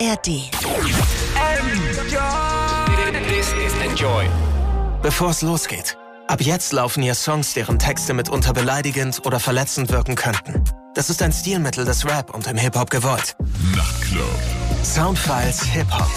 ARD. Enjoy. Bevor es losgeht, ab jetzt laufen hier Songs, deren Texte mitunter beleidigend oder verletzend wirken könnten. Das ist ein Stilmittel des Rap und im Hip-Hop gewollt. Nachtclub. Soundfiles Hip-Hop.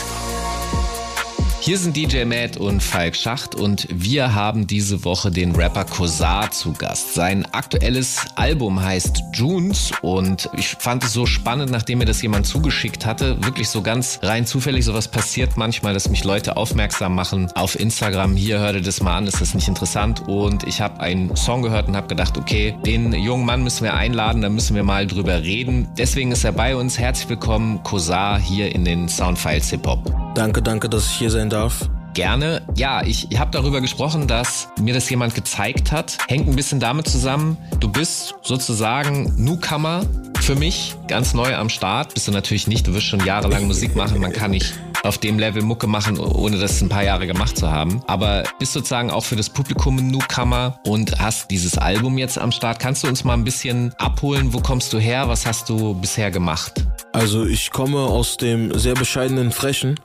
Hier sind DJ Matt und Falk Schacht und wir haben diese Woche den Rapper Kosar zu Gast. Sein aktuelles Album heißt Junes und ich fand es so spannend, nachdem mir das jemand zugeschickt hatte. Wirklich so ganz rein zufällig, sowas passiert manchmal, dass mich Leute aufmerksam machen auf Instagram. Hier, hör dir das mal an, ist das nicht interessant? Und ich habe einen Song gehört und habe gedacht, okay, den jungen Mann müssen wir einladen, da müssen wir mal drüber reden. Deswegen ist er bei uns. Herzlich willkommen, Kosar, hier in den Soundfiles Hip Hop. Danke, danke, dass ich hier sein darf. Gerne. Ja, ich habe darüber gesprochen, dass mir das jemand gezeigt hat. Hängt ein bisschen damit zusammen, du bist sozusagen Newcomer für mich, ganz neu am Start. Bist du natürlich nicht, du wirst schon jahrelang Musik machen. Man kann nicht auf dem Level Mucke machen, ohne das ein paar Jahre gemacht zu haben. Aber bist sozusagen auch für das Publikum ein Newcomer und hast dieses Album jetzt am Start. Kannst du uns mal ein bisschen abholen? Wo kommst du her? Was hast du bisher gemacht? Also ich komme aus dem sehr bescheidenen Frechen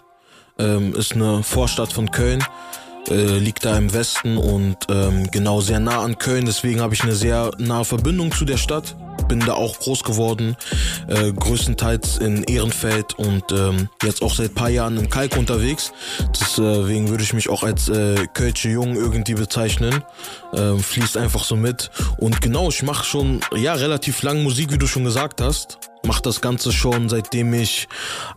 ähm, ist eine Vorstadt von Köln, äh, liegt da im Westen und ähm, genau sehr nah an Köln. Deswegen habe ich eine sehr nahe Verbindung zu der Stadt. Bin da auch groß geworden, äh, größtenteils in Ehrenfeld und ähm, jetzt auch seit paar Jahren in Kalk unterwegs. Deswegen würde ich mich auch als äh, Kölsche Jung irgendwie bezeichnen. Ähm, fließt einfach so mit. Und genau, ich mache schon ja relativ lang Musik, wie du schon gesagt hast. Mach das Ganze schon seitdem ich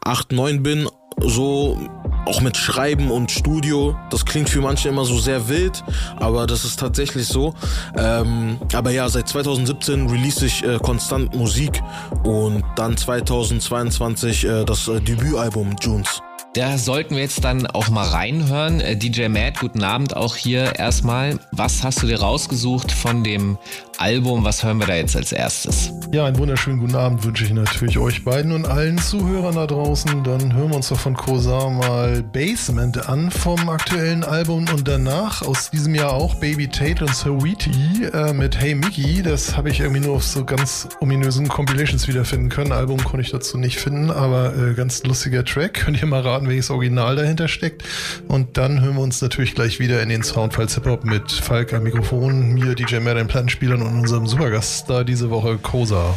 8, 9 bin, so auch mit Schreiben und Studio. Das klingt für manche immer so sehr wild, aber das ist tatsächlich so. Ähm, aber ja, seit 2017 release ich äh, konstant Musik und dann 2022 äh, das äh, Debütalbum Junes. Da sollten wir jetzt dann auch mal reinhören. Äh, DJ Matt, guten Abend auch hier erstmal. Was hast du dir rausgesucht von dem Album? Was hören wir da jetzt als erstes? Ja, einen wunderschönen guten Abend wünsche ich natürlich euch beiden und allen Zuhörern da draußen. Dann hören wir uns doch von Kosar mal Basement an vom aktuellen Album und danach aus diesem Jahr auch Baby Tate und Saweetie äh, mit Hey Mickey. Das habe ich irgendwie nur auf so ganz ominösen Compilations wiederfinden können. Album konnte ich dazu nicht finden, aber äh, ganz lustiger Track. Könnt ihr mal raten, welches Original dahinter steckt. Und dann hören wir uns natürlich gleich wieder in den Soundfiles Hip Hop mit Falk am Mikrofon, mir DJ Mer, den Plattenspielern und unserem Supergast da diese Woche, Kosa.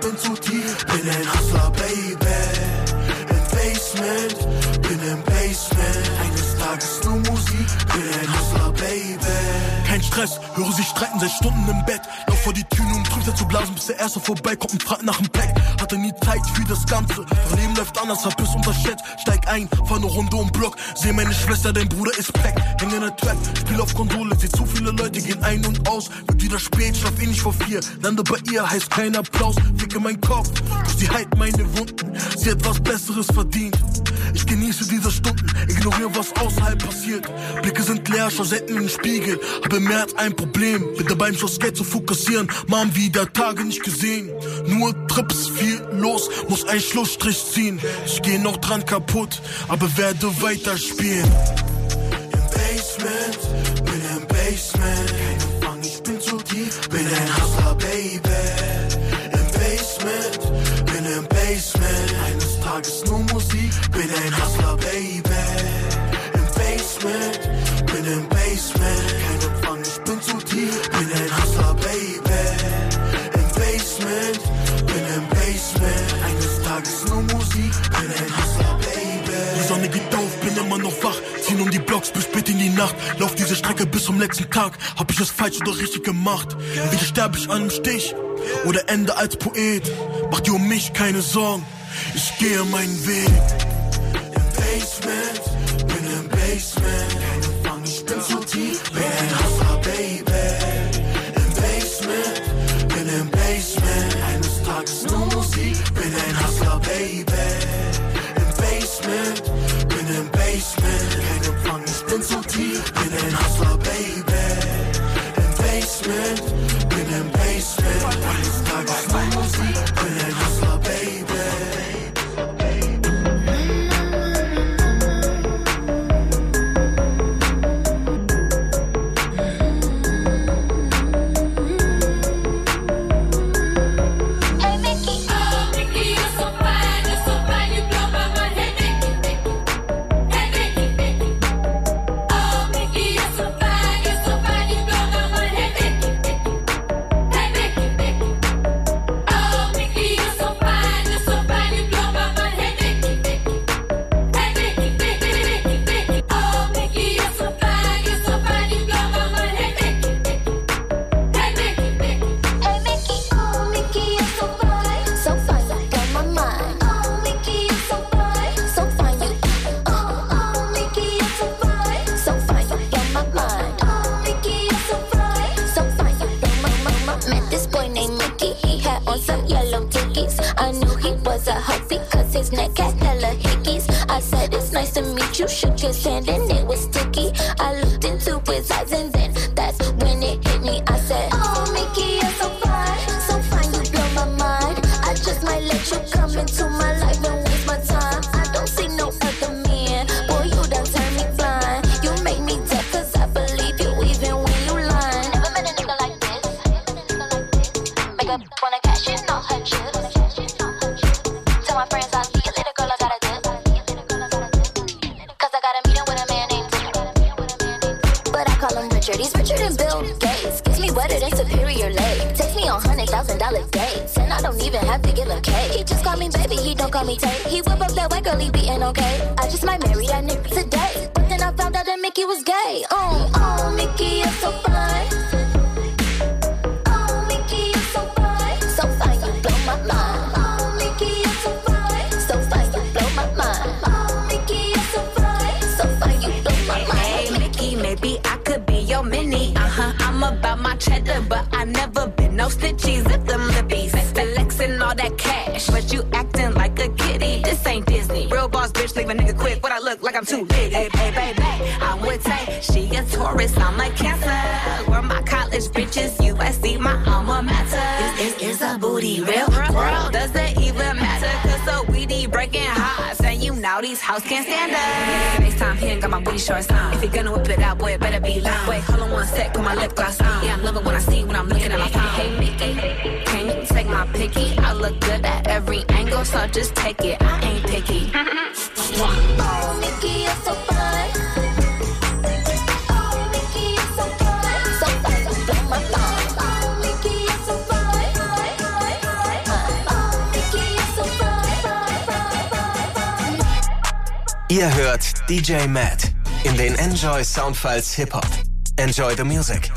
Bin zu tief, bin ein Hustler, Baby. Im Basement, Stress, höre sie streiten seit Stunden im Bett. Lauf vor die Tür, um Trübsal zu blasen, bis der Erste vorbeikommt und fragt nach dem Pack. Hatte nie Zeit für das Ganze. Doch Leben läuft anders, hab es unterschätzt. Steig ein, fahr eine Runde um Block. Seh meine Schwester, dein Bruder ist back. Häng in der Trap, spiel auf Konsole. Seh zu viele Leute gehen ein und aus. Wird wieder spät, schlaf eh nicht vor vier. Lande bei ihr, heißt kein Applaus. Ficke mein Kopf, doch sie heilt meine Wunden. Sie hat was Besseres verdient. Ich genieße diese Stunden, ignoriere was außerhalb passiert. Blicke sind leer, schau selten in den Spiegel. Habe mehr als ein Problem, bin dabei im Schloss Geld zu fokussieren. Mom wieder Tage nicht gesehen. Nur Trips, viel los, muss ein Schlussstrich ziehen. Ich geh noch dran kaputt, aber werde weiterspielen. Im Basement, bin im Basement. Keine Fang, ich bin zu tief, bin ein Hustler, Baby. Im Basement, bin im Basement. Eines Tages nur Musik, bin ein Hustler, Baby. Im Basement, bin im Basement. Keine Ich bin zu tief, bin ein Hustler, Baby. Im Basement, bin im Basement. Eines Tages nur Musik, bin ein Hustler, Baby. Die Sonne geht auf, bin immer noch wach. Ziehen um die Blocks bis spät in die Nacht. Lauf diese Strecke bis zum letzten Tag. Hab ich es falsch oder richtig gemacht? Entweder sterbe ich an einem Stich oder ende als Poet. Mach dir um mich keine Sorgen. Ich gehe meinen Weg. Im Basement, bin im Basement. Keine Fang, ich bin zu tief, bin ein Hustler, Nur Musik, bin ein Hustler, Baby. Im Basement, bin im Basement. Keine Fang, ich bin zu tief, bin ein Hustler, Baby. Im Basement, bin im Basement. Tages Uh huh. I'm about my cheddar, but I never been no stitchies. Zip them lippies. Flexing all that cash, but you acting like a kitty. This ain't Disney. Real boss bitch, leave a nigga quick. What I look like I'm too lit. Hey, hey, baby, I'm with Tay. She a Taurus, I'm like Cancer. We're my college bitches, USC, my alma mater. Is, is, is a booty real? Girl, does it even matter? These hoes can't stand up. FaceTime, he ain't got my booty shorts on. If he gonna whip it out, boy, it better be long. Wait, hold on one sec, put my lip gloss on. Yeah, I'm loving what I see when I'm looking at my phone. Hey, Mickey, can you take my picky? I look good at every angle, so just take it. I ain't picky. Oh, Mickey, Ihr hört DJ Matt in den Enjoy Soundfiles Hip Hop. Enjoy the music.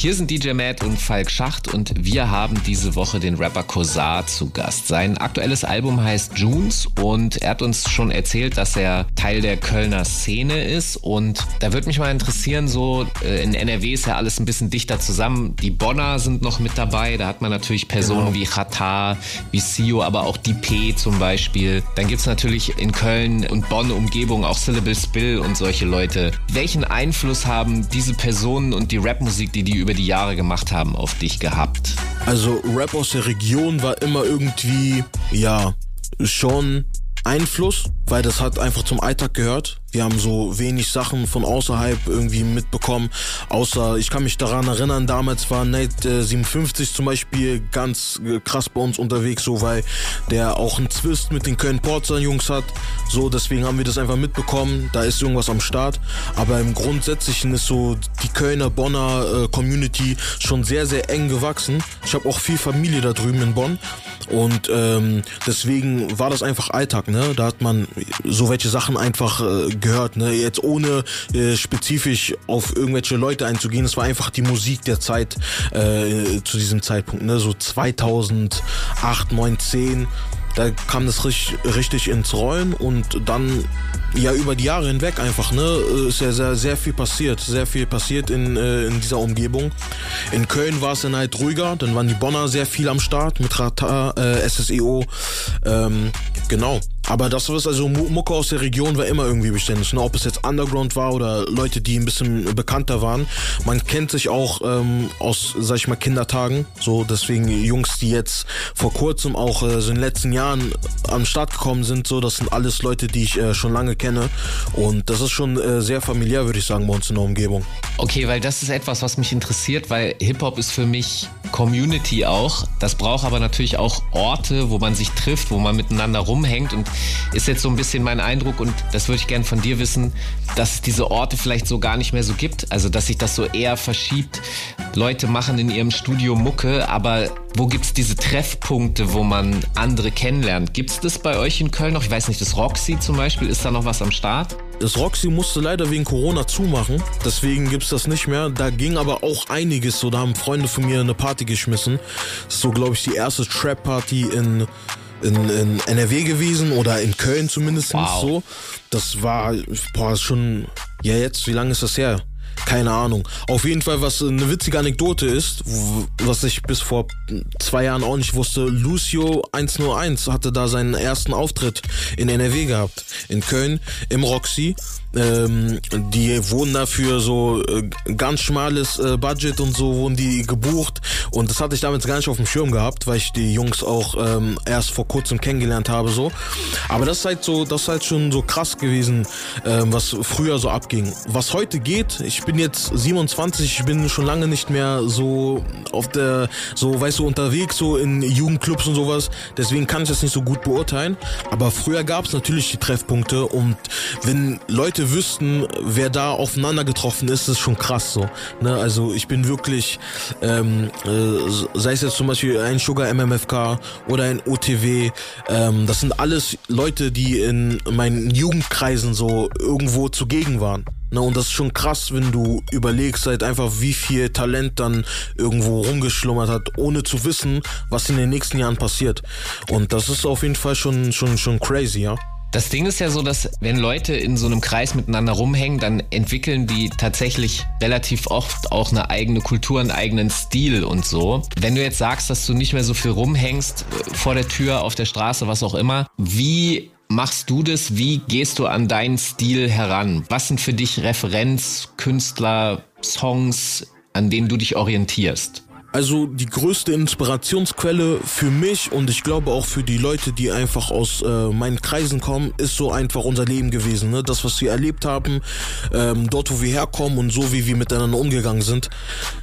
Hier sind DJ Matt und Falk Schacht und wir haben diese Woche den Rapper Kosar zu Gast. Sein aktuelles Album heißt Junes und er hat uns schon erzählt, dass er Teil der Kölner Szene ist und da würde mich mal interessieren, so äh, in NRW ist ja alles ein bisschen dichter zusammen. Die Bonner sind noch mit dabei, da hat man natürlich Personen Genau. wie Chata, wie Sio, aber auch die P zum Beispiel. Dann gibt's natürlich in Köln und Bonn Umgebung auch Syllable Spill und solche Leute. Welchen Einfluss haben diese Personen und die Rapmusik, die die über die Jahre gemacht haben, auf dich gehabt? Also Rap aus der Region war immer irgendwie, ja, schon Einfluss, weil das hat einfach zum Alltag gehört. Wir haben so wenig Sachen von außerhalb irgendwie mitbekommen, außer ich kann mich daran erinnern, damals war Nate äh, 57 zum Beispiel ganz äh, krass bei uns unterwegs, so weil der auch einen Zwist mit den Köln Porzer Jungs hat, so deswegen haben wir das einfach mitbekommen, da ist irgendwas am Start, aber im Grundsätzlichen ist so die Kölner Bonner äh, Community schon sehr sehr eng gewachsen. Ich habe auch viel Familie da drüben in Bonn und ähm, deswegen war das einfach Alltag, ne? Da hat man so welche Sachen einfach äh, gehört, ne? Jetzt ohne äh, spezifisch auf irgendwelche Leute einzugehen, es war einfach die Musik der Zeit äh, zu diesem Zeitpunkt, ne? So 2008, 9, 10 da kam das richtig, richtig ins Rollen und dann ja über die Jahre hinweg einfach, ne, ist ja sehr, sehr viel passiert, sehr viel passiert in, äh, in dieser Umgebung. In Köln war es dann halt ruhiger, dann waren die Bonner sehr viel am Start mit Rata, äh, SSEO, ähm, genau. Aber das was also Mu- Mucke aus der Region war immer irgendwie beständig, ne? ob es jetzt Underground war oder Leute, die ein bisschen bekannter waren. Man kennt sich auch ähm, aus, sag ich mal, Kindertagen, so deswegen Jungs, die jetzt vor kurzem auch äh, so in den letzten Jahren am Start gekommen sind, so das sind alles Leute, die ich äh, schon lange kenne und das ist schon äh, sehr familiär, würde ich sagen, bei uns in der Umgebung. Okay, weil das ist etwas, was mich interessiert, weil Hip-Hop ist für mich Community auch. Das braucht aber natürlich auch Orte, wo man sich trifft, wo man miteinander rumhängt und ist jetzt so ein bisschen mein Eindruck und das würde ich gern von dir wissen, dass es diese Orte vielleicht so gar nicht mehr so gibt. Also, dass sich das so eher verschiebt. Leute machen in ihrem Studio Mucke, aber wo gibt's diese Treffpunkte, wo man andere kennenlernt? Gibt's das bei euch in Köln noch? Ich weiß nicht, das Roxy zum Beispiel, ist da noch was am Start? Das Roxy musste leider wegen Corona zumachen, deswegen gibt's das nicht mehr. Da ging aber auch einiges so, da haben Freunde von mir eine Party geschmissen. Das ist so, glaube ich, die erste Trap-Party in, in, in NRW gewesen oder in Köln zumindest Wow. so. Das war, boah, schon, ja jetzt, wie lange ist das her? Keine Ahnung. Auf jeden Fall, was eine witzige Anekdote ist, was ich bis vor zwei Jahren auch nicht wusste, Lucio 101 hatte da seinen ersten Auftritt in NRW gehabt, in Köln, im Roxy. Ähm, die wurden dafür so äh, ganz schmales äh, Budget und so wurden die gebucht und das hatte ich damals gar nicht auf dem Schirm gehabt, weil ich die Jungs auch ähm, erst vor kurzem kennengelernt habe so. Aber das ist halt so, das ist halt schon so krass gewesen, ähm, was früher so abging. Was heute geht, ich bin jetzt 27, ich bin schon lange nicht mehr so auf der, so weißt du, unterwegs so in Jugendclubs und sowas. Deswegen kann ich das nicht so gut beurteilen. Aber früher gab es natürlich die Treffpunkte und wenn Leute wüssten, wer da aufeinander getroffen ist, ist schon krass so. Ne? Also ich bin wirklich, ähm, äh, sei es jetzt zum Beispiel ein Sugar MMFK oder ein OTW, ähm, das sind alles Leute, die in meinen Jugendkreisen so irgendwo zugegen waren. Ne, und das ist schon krass, wenn du überlegst halt einfach, wie viel Talent dann irgendwo rumgeschlummert hat, ohne zu wissen, was in den nächsten Jahren passiert. Und das ist auf jeden Fall schon, schon, schon crazy, ja. Das Ding ist ja so, dass wenn Leute in so einem Kreis miteinander rumhängen, dann entwickeln die tatsächlich relativ oft auch eine eigene Kultur, einen eigenen Stil und so. Wenn du jetzt sagst, dass du nicht mehr so viel rumhängst äh, vor der Tür, auf der Straße, was auch immer, wie machst du das? Wie gehst du an deinen Stil heran? Was sind für dich Referenzkünstler, Songs, an denen du dich orientierst? Also die größte Inspirationsquelle für mich und ich glaube auch für die Leute, die einfach aus äh, meinen Kreisen kommen, ist so einfach unser Leben gewesen. Ne? Das, was wir erlebt haben, ähm, dort, wo wir herkommen und so, wie wir miteinander umgegangen sind.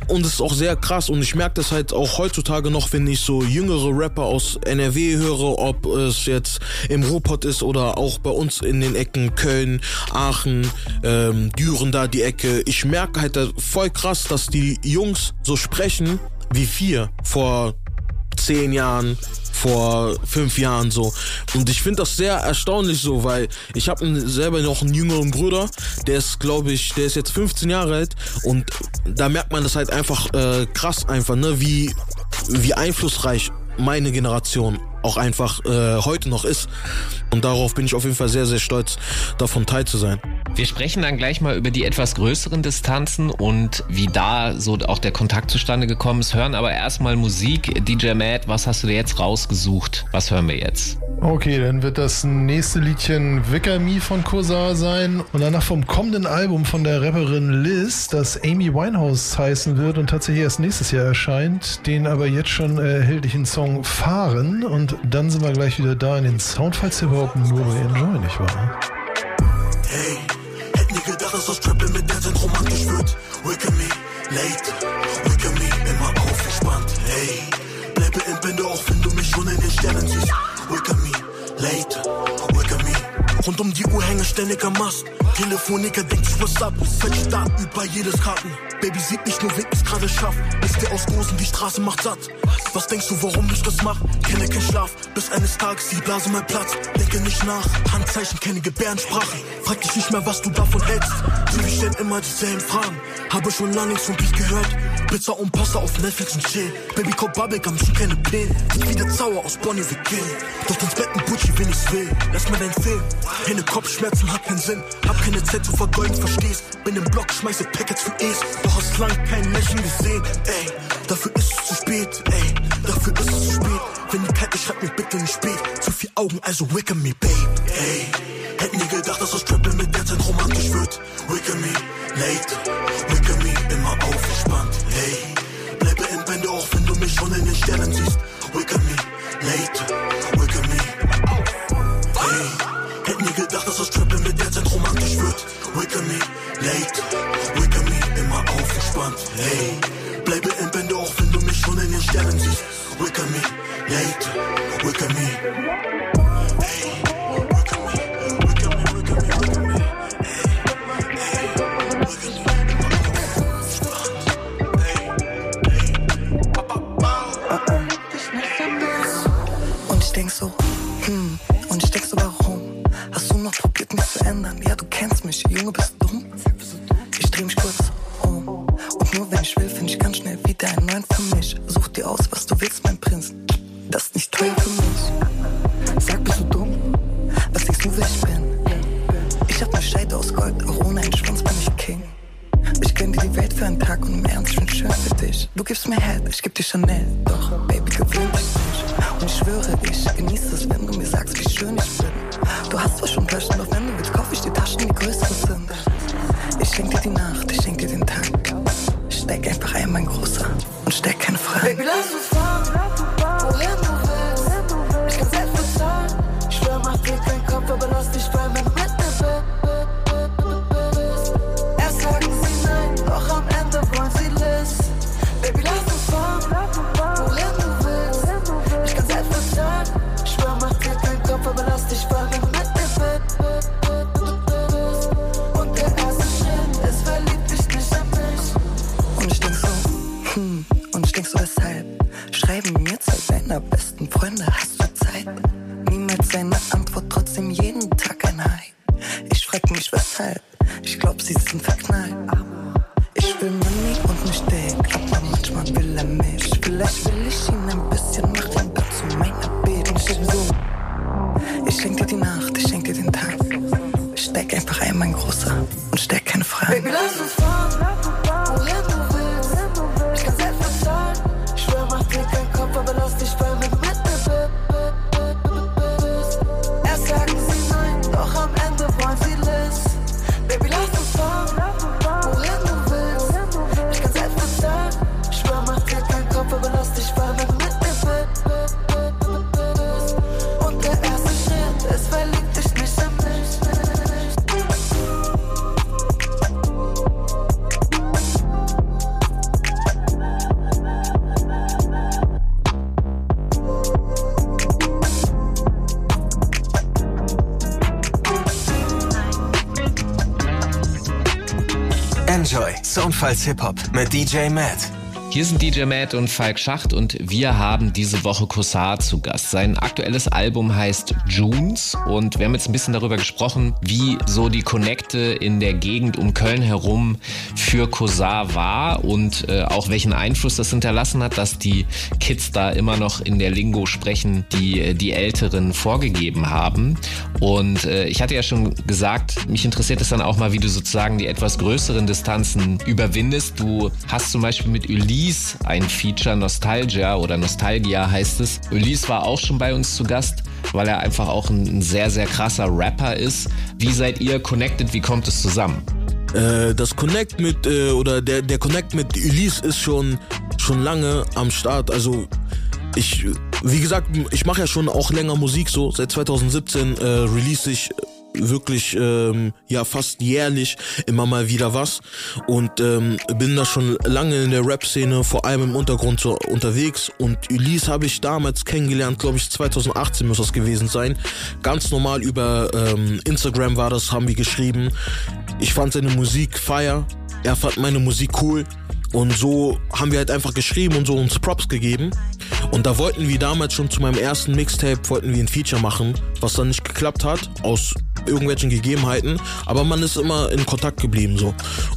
Und es ist auch sehr krass und ich merke das halt auch heutzutage noch, wenn ich so jüngere Rapper aus NRW höre, ob es jetzt im Ruhrpott ist oder auch bei uns in den Ecken Köln, Aachen, ähm, Düren da die Ecke. Ich merke halt voll krass, dass die Jungs so sprechen, wie vier vor zehn Jahren, vor fünf Jahren so. Und ich finde das sehr erstaunlich so, weil ich habe selber noch einen jüngeren Bruder, der ist, glaube ich, der ist jetzt 15 Jahre alt und da merkt man das halt einfach äh, krass einfach, ne, wie, wie einflussreich meine Generation auch einfach äh, heute noch ist. Und darauf bin ich auf jeden Fall sehr, sehr stolz, davon teil zu sein. Wir sprechen dann gleich mal über die etwas größeren Distanzen und wie da so auch der Kontakt zustande gekommen ist. Hören aber erstmal Musik. DJ Matt, was hast du dir jetzt rausgesucht? Was hören wir jetzt? Okay, dann wird das nächste Liedchen Wicker Me von Kosar sein und danach vom kommenden Album von der Rapperin Liz, das Amy Winehouse heißen wird und tatsächlich erst nächstes Jahr erscheint, den aber jetzt schon erhältlichen Song Fahren und dann sind wir gleich wieder da in den Soundfiles überhaupt nur bei Enjoy, nicht wahr? Hey, hätte nie gedacht, dass das Triple mit Zeit romantisch wird. Wake me, late, wake me, immer aufgespannt. Hey, bleibe im Bände, auch wenn du mich schon in den Sternen siehst. Late, wake me. Rund um die Uhr hänge ständig am Mast. Telefoniker denkt sich was ab. Fetch da über jedes Karten. Baby sieht nicht nur, wen ich's gerade schaff. Ist der aus Dosen, die Straße macht satt. Was denkst du, warum ich das mach? Kenne keinen Schlaf, bis eines Tages die Blase mal Platz. Denke nicht nach, Handzeichen, kenne Gebärdensprache. Frag dich nicht mehr, was du davon hältst. Sie wir stellen immer dieselben Fragen. Habe schon lange nichts von Beat gehört. Pizza und Pasta auf Netflix und chill. Baby, Cop Bubblegum, schon keine Pillen. Sieht wie der Zauber aus Bonnie wie Kill. Doch ins Bett ein Gucci, wenn ich's will. Lass mir deinen Film. Hände Kopfschmerzen, hat keinen Sinn. Hab keine Zeit zu vergeuden, verstehst. Bin im Block, schmeiße Packets für E's. Doch hast lang kein Lächeln gesehen. Ey, dafür ist es zu spät. Ey, dafür ist es zu spät. Wenn die kalt ist, schreib mir bitte nicht spät. Zu viel Augen, also wicke me, babe. Ey, hätten nie gedacht, dass das Triple mit der Zeit romantisch wird. Wicke me, late. Nie gedacht, dass Was ich bin? Ich hab ne Scheide aus Gold, auch ohne einen Schwanz bin ich King. Ich gönn dir die Welt für einen Tag und im Ernst, ich bin schön für dich. Du gibst mir Head, ich geb dir Chanel. Doch, Baby, gewöhn dich nicht. Und ich schwöre, ich genieße es, wenn du mir sagst, wie schön ich bin. Du hast zwar schon Taschen, doch wenn du willst, kauf ich dir Taschen, die größer sind. Soundfiles Hip Hop mit DJ Matt. Hier sind DJ Matt und Falk Schacht und wir haben diese Woche Kossar zu Gast. Sein aktuelles Album heißt Junes und wir haben jetzt ein bisschen darüber gesprochen, wie so die Connecte in der Gegend um Köln herum für Kossar war und äh, auch welchen Einfluss das hinterlassen hat, dass die Kids da immer noch in der Lingo sprechen, die äh, die Älteren vorgegeben haben. Und äh, ich hatte ja schon gesagt, mich interessiert es dann auch mal, wie du sozusagen die etwas größeren Distanzen überwindest. Du hast zum Beispiel mit Ulysse ein Feature, Nostalgia oder Nostalgia heißt es. Ulysse war auch schon bei uns zu Gast, weil er einfach auch ein sehr, sehr krasser Rapper ist. Wie seid ihr connected? Wie kommt es zusammen? Äh, das Connect mit, äh, oder der, der Connect mit Elise ist schon, schon lange am Start. Also ich, wie gesagt, ich mache ja schon auch länger Musik so. Seit 2017 äh, release ich wirklich ähm, ja fast jährlich immer mal wieder was und ähm, bin da schon lange in der Rap-Szene, vor allem im Untergrund so unterwegs und Ulysse habe ich damals kennengelernt, glaube ich 2018 muss das gewesen sein. Ganz normal über ähm, Instagram war das, haben wir geschrieben. Ich fand seine Musik fire, er fand meine Musik cool und so haben wir halt einfach geschrieben und so uns Props gegeben. Und da wollten wir damals schon zu meinem ersten Mixtape, wollten wir ein Feature machen, was dann nicht geklappt hat, aus irgendwelchen Gegebenheiten. Aber man ist immer in Kontakt geblieben so.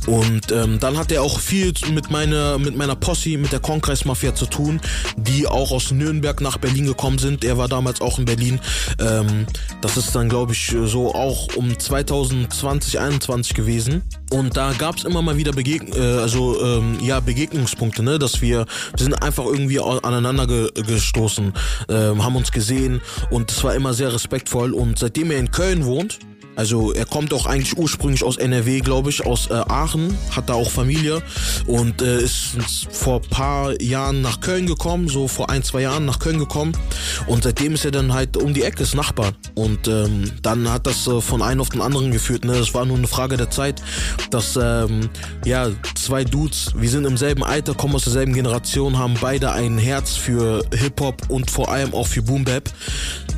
Und ähm, dann hat er auch viel mit meiner, mit meiner Posse, mit der Konkreis Mafia zu tun, die auch aus Nürnberg nach Berlin gekommen sind. Er war damals auch in Berlin. Ähm, das ist dann, glaube ich, so auch um 2020, 21 gewesen. Und da gab's immer mal wieder Begegn äh, also ähm, ja Begegnungspunkte, ne, dass wir, wir sind einfach irgendwie aneinander ge gestoßen, ähm, haben uns gesehen und es war immer sehr respektvoll. Und seitdem er in Köln wohnt, also er kommt auch eigentlich ursprünglich aus NRW, glaube ich, aus äh, Aachen, hat da auch Familie und äh, ist vor paar Jahren nach Köln gekommen, so vor ein, zwei Jahren nach Köln gekommen und seitdem ist er dann halt um die Ecke, ist Nachbar und ähm, dann hat das äh, von einem auf den anderen geführt, ne, es war nur eine Frage der Zeit, dass ähm, ja, zwei Dudes, wir sind im selben Alter, kommen aus derselben Generation, haben beide ein Herz für Hip-Hop und vor allem auch für Boom Bap.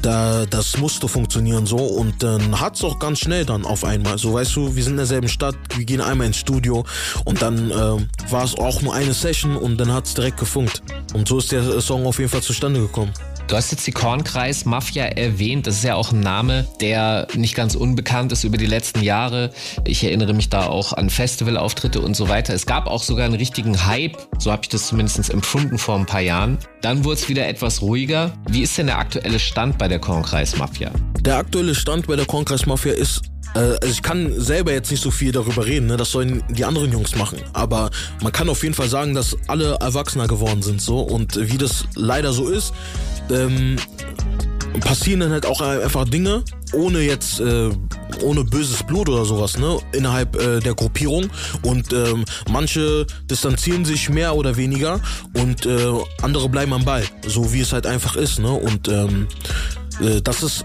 Da, das musste funktionieren so und dann hat's auch ganz schnell dann auf einmal. So weißt du, wir sind in derselben Stadt, wir gehen einmal ins Studio und dann äh, war es auch nur eine Session und dann hat's direkt gefunkt. Und so ist der Song auf jeden Fall zustande gekommen. Du hast jetzt die Kornkreis Mafia erwähnt. Das ist ja auch ein Name, der nicht ganz unbekannt ist über die letzten Jahre. Ich erinnere mich da auch an Festivalauftritte und so weiter. Es gab auch sogar einen richtigen Hype, so habe ich das zumindest empfunden vor ein paar Jahren. Dann wurde es wieder etwas ruhiger. Wie ist denn der aktuelle Stand bei der Kornkreis Mafia? Der aktuelle Stand bei der Konkreis Mafia ist also ich kann selber jetzt nicht so viel darüber reden, ne? das sollen die anderen Jungs machen. Aber man kann auf jeden Fall sagen, dass alle erwachsener geworden sind so und wie das leider so ist, ähm, passieren dann halt auch einfach Dinge, ohne jetzt, äh, ohne böses Blut oder sowas, ne, innerhalb äh, der Gruppierung. Und ähm, manche distanzieren sich mehr oder weniger und äh, andere bleiben am Ball, so wie es halt einfach ist, ne. Und ähm, äh, das ist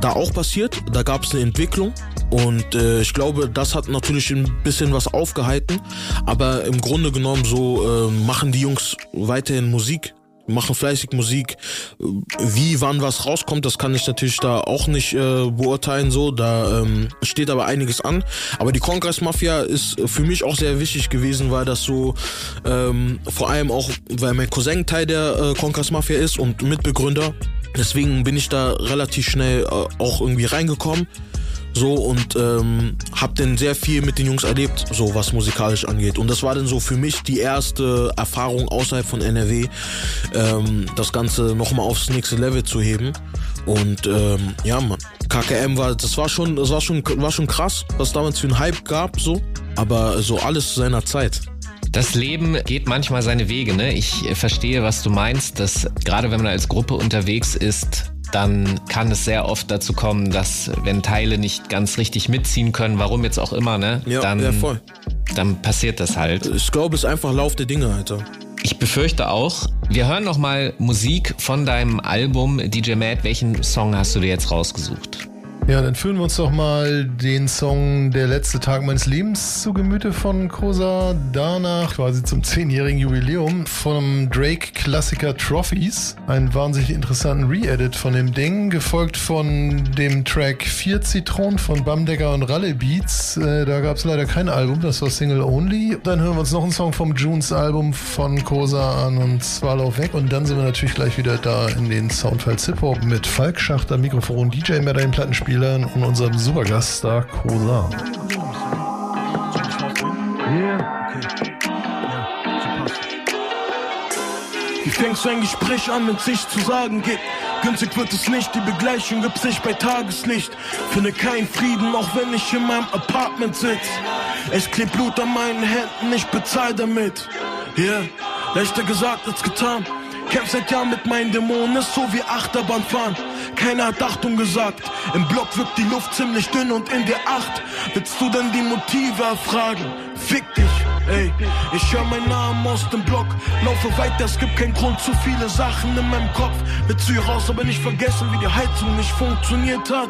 da auch passiert. Da gab es eine Entwicklung. Und äh, ich glaube, das hat natürlich ein bisschen was aufgehalten. Aber im Grunde genommen so äh, machen die Jungs weiterhin Musik machen fleißig Musik. Wie, wann was rauskommt, das kann ich natürlich da auch nicht äh, beurteilen. So, da ähm, steht aber einiges an. Aber die Kongress Mafia ist für mich auch sehr wichtig gewesen, weil das so ähm, vor allem auch, weil mein Cousin Teil der äh, Kongress Mafia ist und Mitbegründer. Deswegen bin ich da relativ schnell äh, auch irgendwie reingekommen. So und ähm, hab dann sehr viel mit den Jungs erlebt, so was musikalisch angeht. Und das war dann so für mich die erste Erfahrung außerhalb von NRW, ähm, das Ganze nochmal aufs nächste Level zu heben. Und ähm, ja, man, KKM war, das war schon, das war schon, war schon krass, was damals für einen Hype gab, so. Aber so alles zu seiner Zeit. Das Leben geht manchmal seine Wege. Ne? Ich verstehe, was du meinst, dass gerade wenn man als Gruppe unterwegs ist, dann kann es sehr oft dazu kommen, dass wenn Teile nicht ganz richtig mitziehen können, warum jetzt auch immer, ne, Ja, dann, ja, voll. dann passiert das halt. Ich glaube, es ist einfach Lauf der Dinge, Alter. Ich befürchte auch. Wir hören noch mal Musik von deinem Album DJ Mad. Welchen Song hast du dir jetzt rausgesucht? Ja, dann führen wir uns doch mal den Song Der letzte Tag meines Lebens zu Gemüte von Kosa. Danach quasi zum zehnjährigen Jubiläum vom Drake-Klassiker Trophies. Einen wahnsinnig interessanten Re-Edit von dem Ding, gefolgt von dem Track Vier Zitronen von Bamdecker und Ralle Beats. Äh, da gab es leider kein Album, das war Single Only. Dann hören wir uns noch einen Song vom Junes Album von Kosa an und Swallow weg. Und dann sind wir natürlich gleich wieder da in den Soundfiles Hip-Hop mit Falk Schachter, Mikrofon, DJ mit den Plattenspielern und unserem Supergaststar Kosa. Wie fängst du ein Gespräch an, wenn es sich zu sagen gibt? Günstig wird es nicht, die Begleichung gibt's nicht bei Tageslicht. Finde keinen Frieden, auch wenn ich in meinem Apartment sitz. Es klebt Blut an meinen Händen, ich bezahl damit. Yeah, leichter gesagt als getan. Kämpf seit Jahren mit meinen Dämonen, ist so wie Achterbahn fahren. Keiner hat Achtung gesagt. Im Block wirkt die Luft ziemlich dünn und in der Acht. Willst du denn die Motive erfragen? Fick dich, ey. Ich höre meinen Namen aus dem Block. Laufe weiter, es gibt keinen Grund zu viele Sachen in meinem Kopf. Du hier raus, aber nicht vergessen, wie die Heizung nicht funktioniert hat.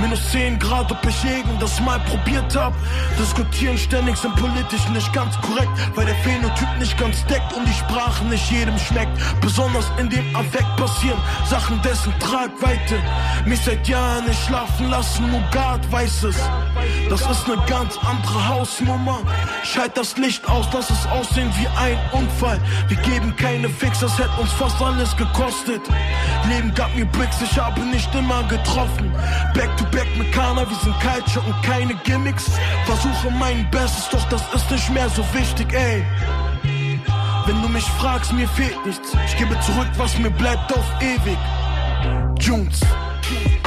Minus 10 Grad, ob ich irgendwas mal probiert hab. Diskutieren ständig sind politisch nicht ganz korrekt, weil der Phänotyp nicht ganz deckt und die Sprache nicht jedem schmeckt. Besonders in dem Affekt passieren Sachen dessen Tragweite. Mich seit Jahren nicht schlafen lassen, nur Gott weiß es. Das ist eine ganz andere Hausnummer. Schalt das Licht aus, lass es aussehen wie ein Unfall. Wir geben keine Fix, das hätte uns fast alles gekostet. Leben gab mir Bricks, ich habe nicht immer getroffen. Back to back mit Kana, wir sind Culture und keine Gimmicks. Versuche mein Bestes, doch das ist nicht mehr so wichtig, ey. Wenn du mich fragst, mir fehlt nichts. Ich gebe zurück, was mir bleibt auf ewig. Junes. Jedes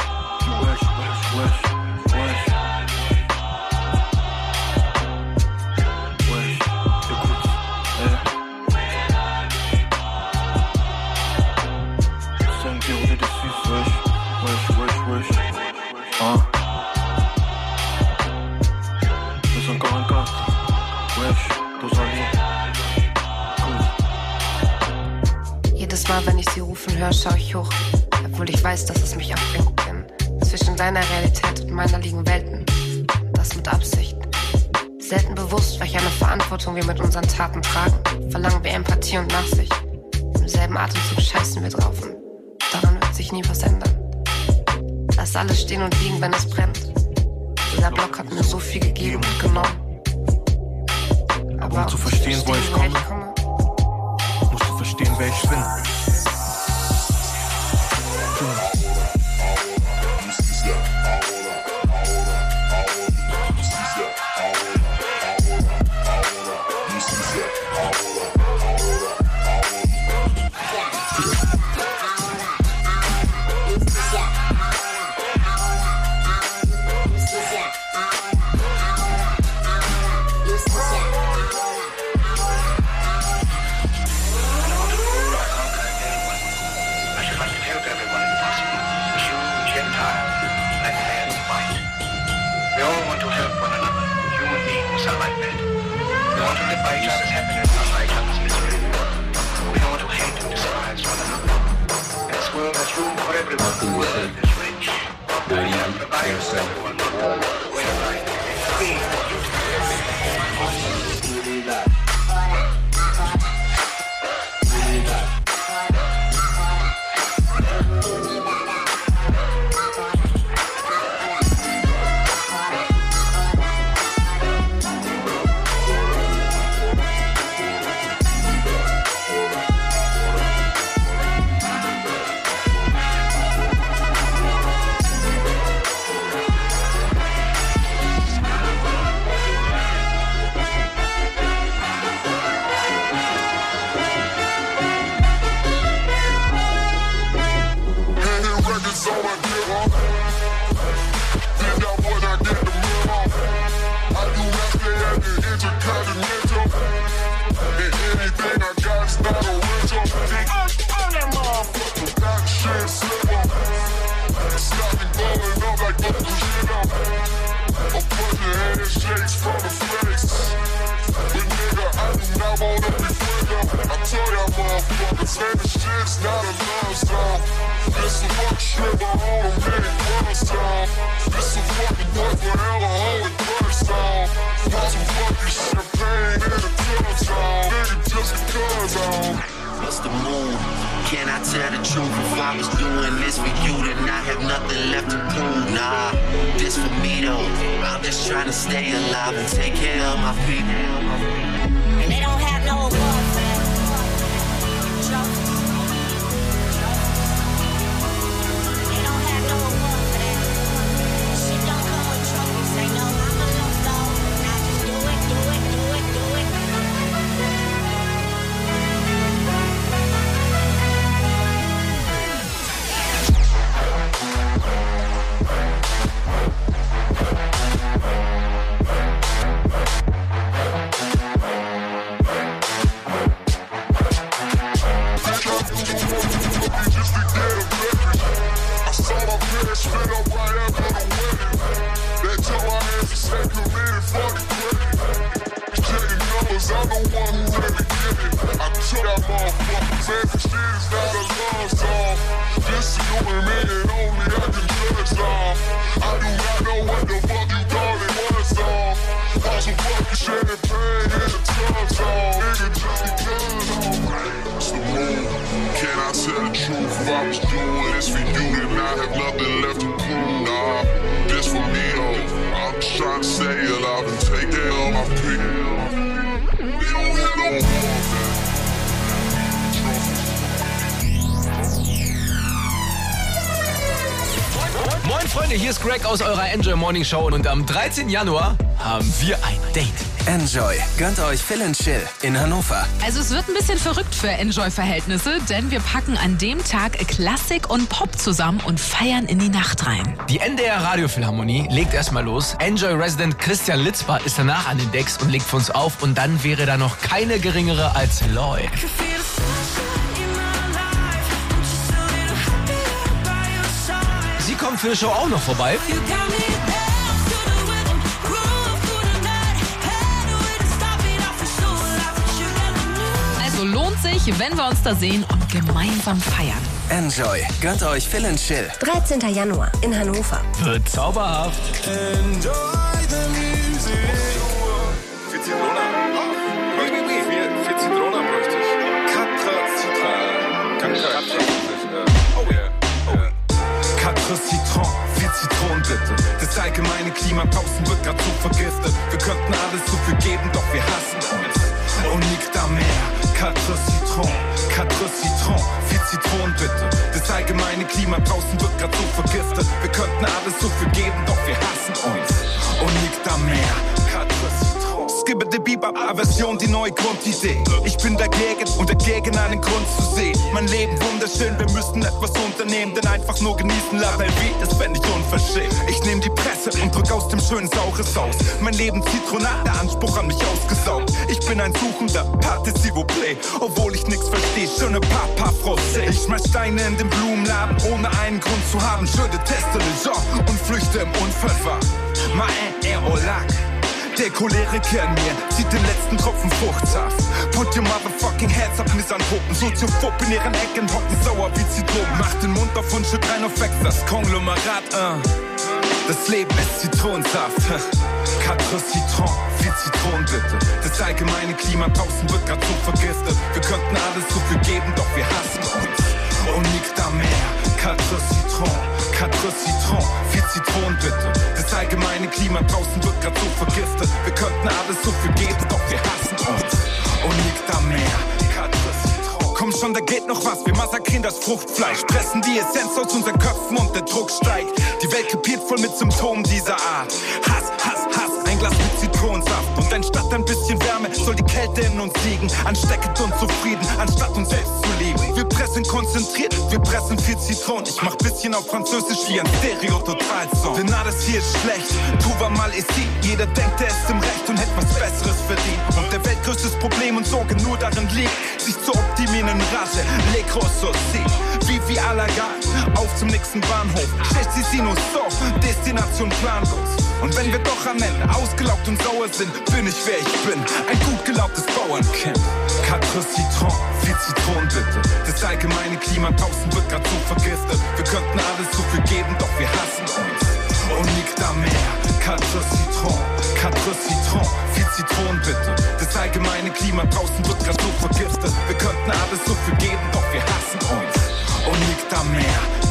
weiß, dass es mich abbringt. Denn zwischen deiner Realität und meiner liegen Welten. Das mit Absicht. Selten bewusst, welch eine Verantwortung wir mit unseren Taten tragen. Verlangen wir Empathie und Nachsicht. Im selben Atemzug scheißen wir drauf und daran wird sich nie was ändern. Lass alles stehen und liegen, wenn es brennt. Dieser Block hat mir so viel gegeben und genommen. Aber Um zu verstehen, wo ich komme, komme musst du verstehen, wer ich bin. Thank you. everyone Be will, dirty, yourself. Enjoy Morning Show und am 13. Januar haben wir ein Date. Enjoy gönnt euch Phil and Chill in Hannover. Also es wird ein bisschen verrückt für Enjoy-Verhältnisse, denn wir packen an dem Tag Klassik und Pop zusammen und feiern in die Nacht rein. Die NDR Radiophilharmonie legt erstmal los. Enjoy Resident Christian Litzbar ist danach an den Decks und legt für uns auf. Und dann wäre da noch keine geringere als Loy. Sie kommt für die Show auch noch vorbei. Lohnt sich, wenn wir uns da sehen und gemeinsam feiern. Enjoy gönnt euch Phil and Chill. 13. Januar in Hannover. Wird zauberhaft. Enjoy the music. Für Zitrone. Für, für Zitrone bräuchte ich. Kann ich Oh yeah. Quatre Citron, vier Zitronen bitte. Das allgemeine Klima draußen wird grad so vergiftet. Wir könnten alles so viel geben, doch wir hassen uns. Und nicht da mehr. Quatre Citron, quatre Citron, vier Zitronen bitte. Das allgemeine Klima draußen wird grad so vergiftet. Wir könnten alles so viel geben, doch wir hassen uns. Und nicht da mehr. Quatre Citron. Skibbede Bebop, Aversion, die neue Grundidee. Ich bin dagegen und dagegen einen Grund zu sehen. Mein Leben wunderschön, wir müssen etwas unternehmen, denn einfach nur genießen, la belle vie, das fänd ich unverschämt. Ich nehm die Presse und drück aus dem schönen saures Haus. Mein Leben Zitronat, der Anspruch an mich ausgesaugt. Ich bin ein Suchender, Pate s'il. Obwohl ich nix versteh, schöne Papa Frosé. Ich schmeiß Steine in den Blumenladen, ohne einen Grund zu haben. Schöne Teste Genre und flüchte im Unfallwagen. Ma un et au lac. Der Choleriker in mir zieht den letzten Tropfen Fruchtsaft. Put your motherfucking hands up, Misanthropen. Soziophob in ihren Ecken hocken sauer wie Zitronen. Macht den Mund auf und schütt rein auf Ex, das Konglomerat, uh. Das Leben ist Zitronensaft. Quatre Citron, viel Zitronen bitte. Das allgemeine Klima draußen wird grad so vergiftet. Wir könnten alles so viel geben, doch wir hassen uns. Und nicht da mehr. Quatre Citron, quatre Citron, viel Zitronen bitte. Das allgemeine Klima draußen wird grad so vergiftet. Wir könnten alles so viel geben, doch wir hassen uns. Und mehr. Quatre Citron. Komm schon, da geht noch was. Wir massakrieren das Fruchtfleisch, pressen die Essenz aus unseren Köpfen und der Druck steigt. Die Welt krepiert voll mit Symptomen dieser Art. Hass, Hass, Hass, ein Glas mit Zitronensaft. Und anstatt ein bisschen Wärme soll die Kälte in uns liegen. Ansteckend und zufrieden, anstatt uns selbst zu. Wir pressen konzentriert, wir pressen viel Zitron. Ich mach bisschen auf Französisch wie ein Stereo-Total-Song. Denn alles hier ist schlecht, tu war mal ici. Jeder denkt, er ist im Recht und hätte was Besseres verdient. Und der weltgrößtes Problem und Sorge nur darin liegt, sich zu optimieren in Rase. Le si. Vivi à la gare, auf zum nächsten Bahnhof. Schlecht sie nur so, Destination planlos. Und wenn wir doch am Ende ausgelaugt und sauer sind, bin ich wer ich bin. Ein gut gelaubtes Bauernkind. Quatre Citron, viel Zitronen bitte. Das allgemeine Klima draußen wird grad so vergiftet. Wir könnten alles so viel geben, doch wir hassen uns. Und nicht da mehr. Quatre Citron, quatre Citron, viel Zitronen bitte. Das allgemeine Klima draußen wird grad so vergiftet. Wir könnten alles so viel geben, doch wir hassen uns. Und nicht da mehr.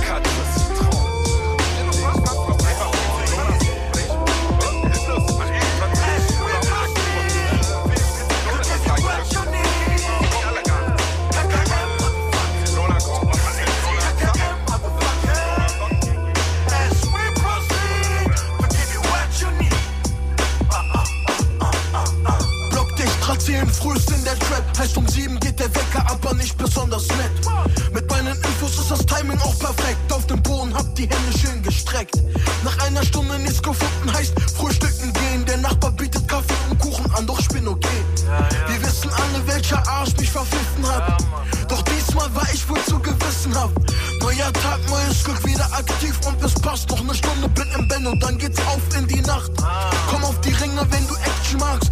Heißt um sieben geht der Wecker, aber nicht besonders nett. Mit meinen Infos ist das Timing auch perfekt. Auf dem Boden hab die Hände schön gestreckt. Nach einer Stunde nichts gefunden, heißt frühstücken gehen. Der Nachbar bietet Kaffee und Kuchen an, doch ich bin okay. Wir wissen alle, welcher Arsch mich verpfiffen hat. Doch diesmal war ich wohl zu gewissenhaft. Neuer Tag, neues Glück, wieder aktiv und es passt. Noch eine Stunde bin im Bett und dann geht's auf in die Nacht. Komm auf die Ringe, wenn du Action magst.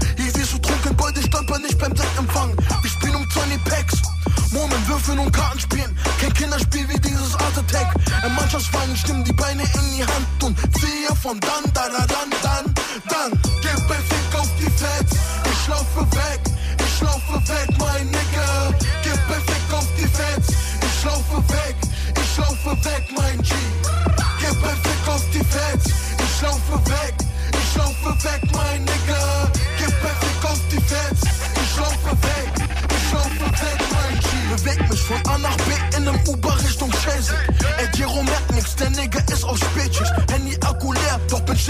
Stimmen die Beine in die Hand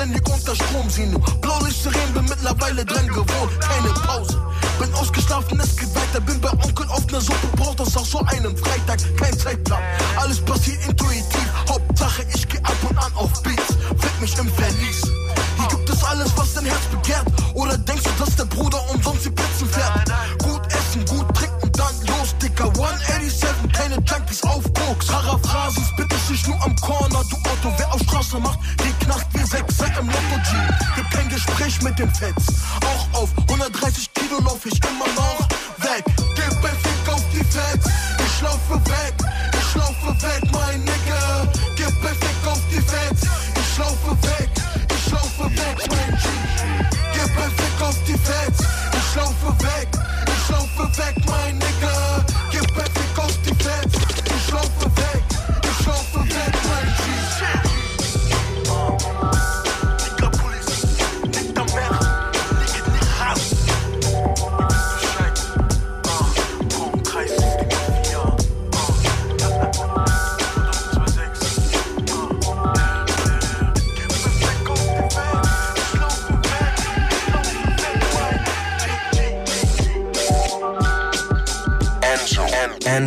ständig unter Strom. Sieh nur, Blaulicht Sirenen, bin mittlerweile dran gewohnt. Keine Pause. Bin ausgeschlafen, es geht weiter. Bin bei Onkel auf ner Suppe, braucht das auch so einen Freitag. Kein Zeitplan, alles passiert intuitiv. Hauptsache, ich geh ab und an auf Beats. Fick mich im Verlies.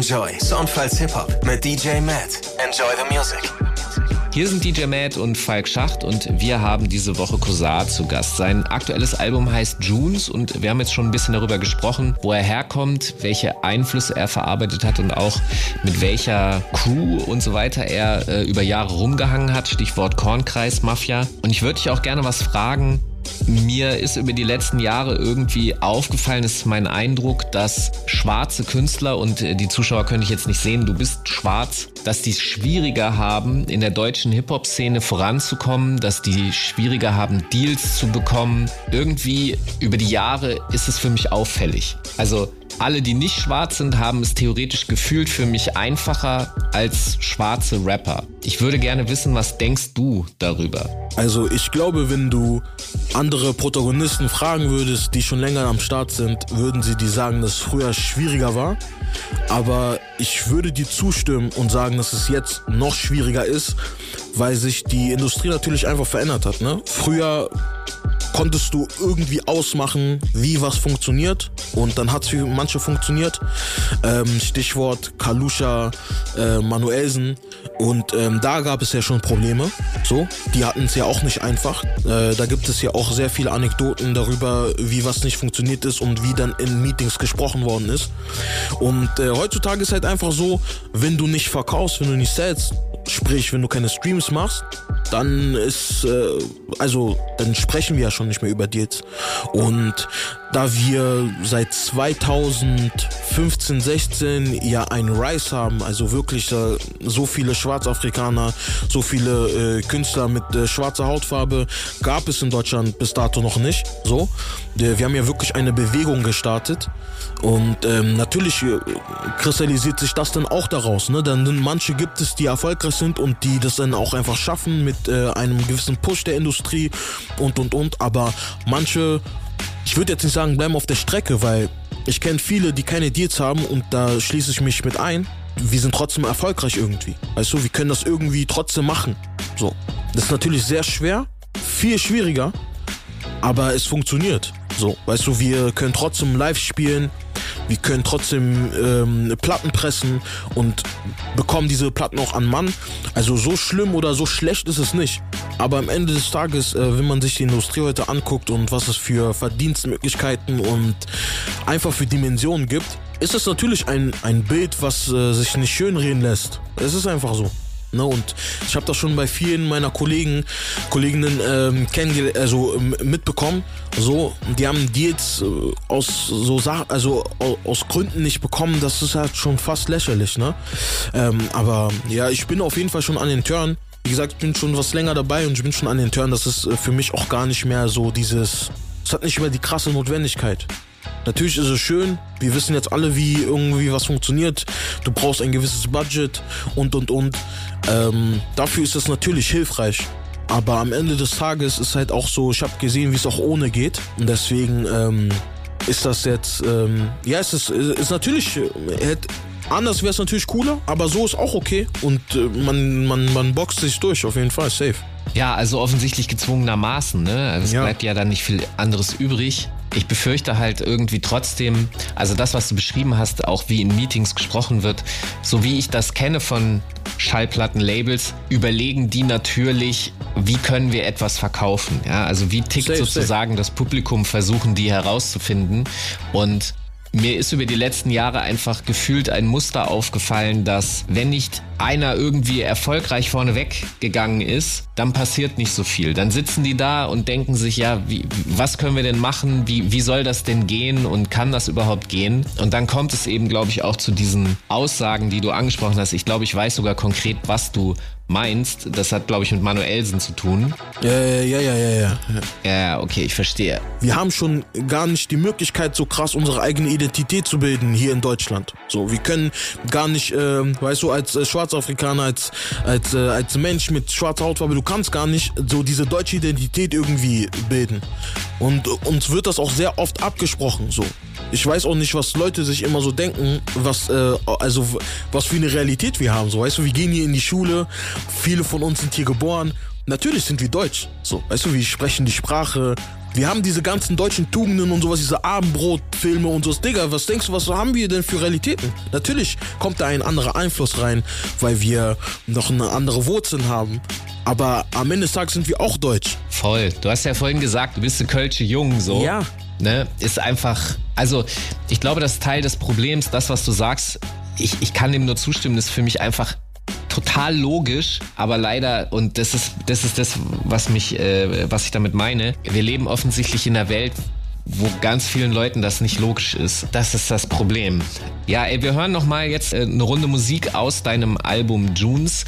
Enjoy. Soundfiles Hip-Hop mit DJ Matt. Enjoy the music. Hier sind DJ Matt und Falk Schacht und wir haben diese Woche Kosar zu Gast. Sein aktuelles Album heißt Junes und wir haben jetzt schon ein bisschen darüber gesprochen, wo er herkommt, welche Einflüsse er verarbeitet hat und auch mit welcher Crew und so weiter er äh, über Jahre rumgehangen hat. Stichwort Kornkreis Mafia. Und ich würde dich auch gerne was fragen, Mir ist über die letzten Jahre irgendwie aufgefallen, ist mein Eindruck, dass schwarze Künstler und äh, die Zuschauer können ich jetzt nicht sehen, du bist schwarz, dass die es schwieriger haben, in der deutschen Hip-Hop-Szene voranzukommen, dass die schwieriger haben, Deals zu bekommen. Irgendwie über die Jahre ist es für mich auffällig. Also alle, die nicht schwarz sind, haben es theoretisch gefühlt für mich einfacher als schwarze Rapper. Ich würde gerne wissen, was denkst du darüber? Also ich glaube, wenn du andere Protagonisten fragen würdest, die schon länger am Start sind, würden sie dir sagen, dass es früher schwieriger war. Aber ich würde dir zustimmen und sagen, dass es jetzt noch schwieriger ist, weil sich die Industrie natürlich einfach verändert hat. Ne? Früher konntest du irgendwie ausmachen, wie was funktioniert. Und dann hat es für manche funktioniert. Ähm, Stichwort Kalusha, äh, Manuelsen. Und ähm, da gab es ja schon Probleme. So, die hatten es ja auch nicht einfach. Äh, da gibt es ja auch sehr viele Anekdoten darüber, wie was nicht funktioniert ist und wie dann in Meetings gesprochen worden ist. Und äh, heutzutage ist halt einfach so, wenn du nicht verkaufst, wenn du nicht sellst, sprich, wenn du keine Streams machst, dann ist, äh, also, dann sprechen wir ja schon nicht mehr über Deals. Und da wir seit 2015, 16 ja ein Rise haben, also wirklich äh, so viele Schwarzafrikaner, so viele äh, Künstler mit äh, schwarzer Hautfarbe gab es in Deutschland bis dato noch nicht. So, wir haben ja wirklich eine Bewegung gestartet und ähm, natürlich äh, kristallisiert sich das dann auch daraus. Ne? Dann manche gibt es, die erfolgreich sind und die das dann auch einfach schaffen mit äh, einem gewissen Push der Industrie und und und. Aber manche, ich würde jetzt nicht sagen, bleiben auf der Strecke, weil ich kenne viele, die keine Deals haben und da schließe ich mich mit ein. Wir sind trotzdem erfolgreich irgendwie. Weißt du, wir können das irgendwie trotzdem machen. So. Das ist natürlich sehr schwer, viel schwieriger, aber es funktioniert. So, weißt du, wir können trotzdem live spielen, wir können trotzdem ähm, Platten pressen und bekommen diese Platten auch an Mann. Also so schlimm oder so schlecht ist es nicht. Aber am Ende des Tages, äh, wenn man sich die Industrie heute anguckt und was es für Verdienstmöglichkeiten und einfach für Dimensionen gibt, ist es natürlich ein, ein Bild, was äh, sich nicht schönreden lässt. Es ist einfach so. Ne, und ich habe das schon bei vielen meiner Kollegen, Kolleginnen ähm, kennengelernt, also ähm, mitbekommen. So, die haben Deals äh, aus so Sachen, also au- aus Gründen nicht bekommen. Das ist halt schon fast lächerlich, ne? Ähm, aber ja, ich bin auf jeden Fall schon an den Turn. Wie gesagt, ich bin schon was länger dabei und ich bin schon an den Turn. Das ist äh, für mich auch gar nicht mehr so dieses. Es hat nicht mehr die krasse Notwendigkeit. Natürlich ist es schön, wir wissen jetzt alle, wie irgendwie was funktioniert. Du brauchst ein gewisses Budget und und und. Ähm, dafür ist es natürlich hilfreich. Aber am Ende des Tages ist halt auch so, ich habe gesehen, wie es auch ohne geht. Und deswegen ähm, ist das jetzt, ähm, ja, es ist, ist natürlich, äh, hätte, anders wäre es natürlich cooler, aber so ist auch okay. Und äh, man, man, man boxt sich durch, auf jeden Fall, safe. Ja, also offensichtlich gezwungenermaßen, ne? Also es Ja. bleibt ja dann nicht viel anderes übrig. Ich befürchte halt irgendwie trotzdem, also das, was du beschrieben hast, auch wie in Meetings gesprochen wird, so wie ich das kenne von Schallplattenlabels, überlegen die natürlich, wie können wir etwas verkaufen. Ja, also wie tickt Safe, sozusagen das Publikum, versuchen die herauszufinden. Und mir ist über die letzten Jahre einfach gefühlt ein Muster aufgefallen, dass wenn nicht einer irgendwie erfolgreich vorneweg gegangen ist, dann passiert nicht so viel. Dann sitzen die da und denken sich, ja, wie, was können wir denn machen? Wie, wie soll das denn gehen? Und kann das überhaupt gehen? Und dann kommt es eben, glaube ich, auch zu diesen Aussagen, die du angesprochen hast. Ich glaube, ich weiß sogar konkret, was du meinst. Das hat, glaube ich, mit Manuelsen zu tun. Ja, ja, ja, ja, ja, ja. Ja, okay, ich verstehe. Wir haben schon gar nicht die Möglichkeit, so krass unsere eigene Identität zu bilden hier in Deutschland. So, wir können gar nicht, ähm, weißt du, als äh, Schwarzafrikaner, als als äh, als Mensch mit schwarzer Hautfarbe, du kannst gar nicht so diese deutsche Identität irgendwie bilden. Und äh, uns wird das auch sehr oft abgesprochen. So, ich weiß auch nicht, was Leute sich immer so denken, was äh, also was für eine Realität wir haben. So, weißt du, wir gehen hier in die Schule, viele von uns sind hier geboren. Natürlich sind wir deutsch. So, weißt du, wir sprechen die Sprache. Wir haben diese ganzen deutschen Tugenden und sowas, diese Abendbrotfilme und so. Digga, was denkst du, was haben wir denn für Realitäten? Natürlich kommt da ein anderer Einfluss rein, weil wir noch eine andere Wurzeln haben. Aber am Ende des Tages sind wir auch deutsch. Voll. Du hast ja vorhin gesagt, du bist ein Kölsche Jung, so. Ja. Ne? Ist einfach, also ich glaube, das ist Teil des Problems, das, was du sagst, ich, ich kann dem nur zustimmen, ist für mich einfach total logisch, aber leider, und das ist das, ist das was, mich, äh, was ich damit meine, wir leben offensichtlich in einer Welt, wo ganz vielen Leuten das nicht logisch ist. Das ist das Problem. Ja, ey, wir hören noch mal jetzt äh, eine Runde Musik aus deinem Album Junes.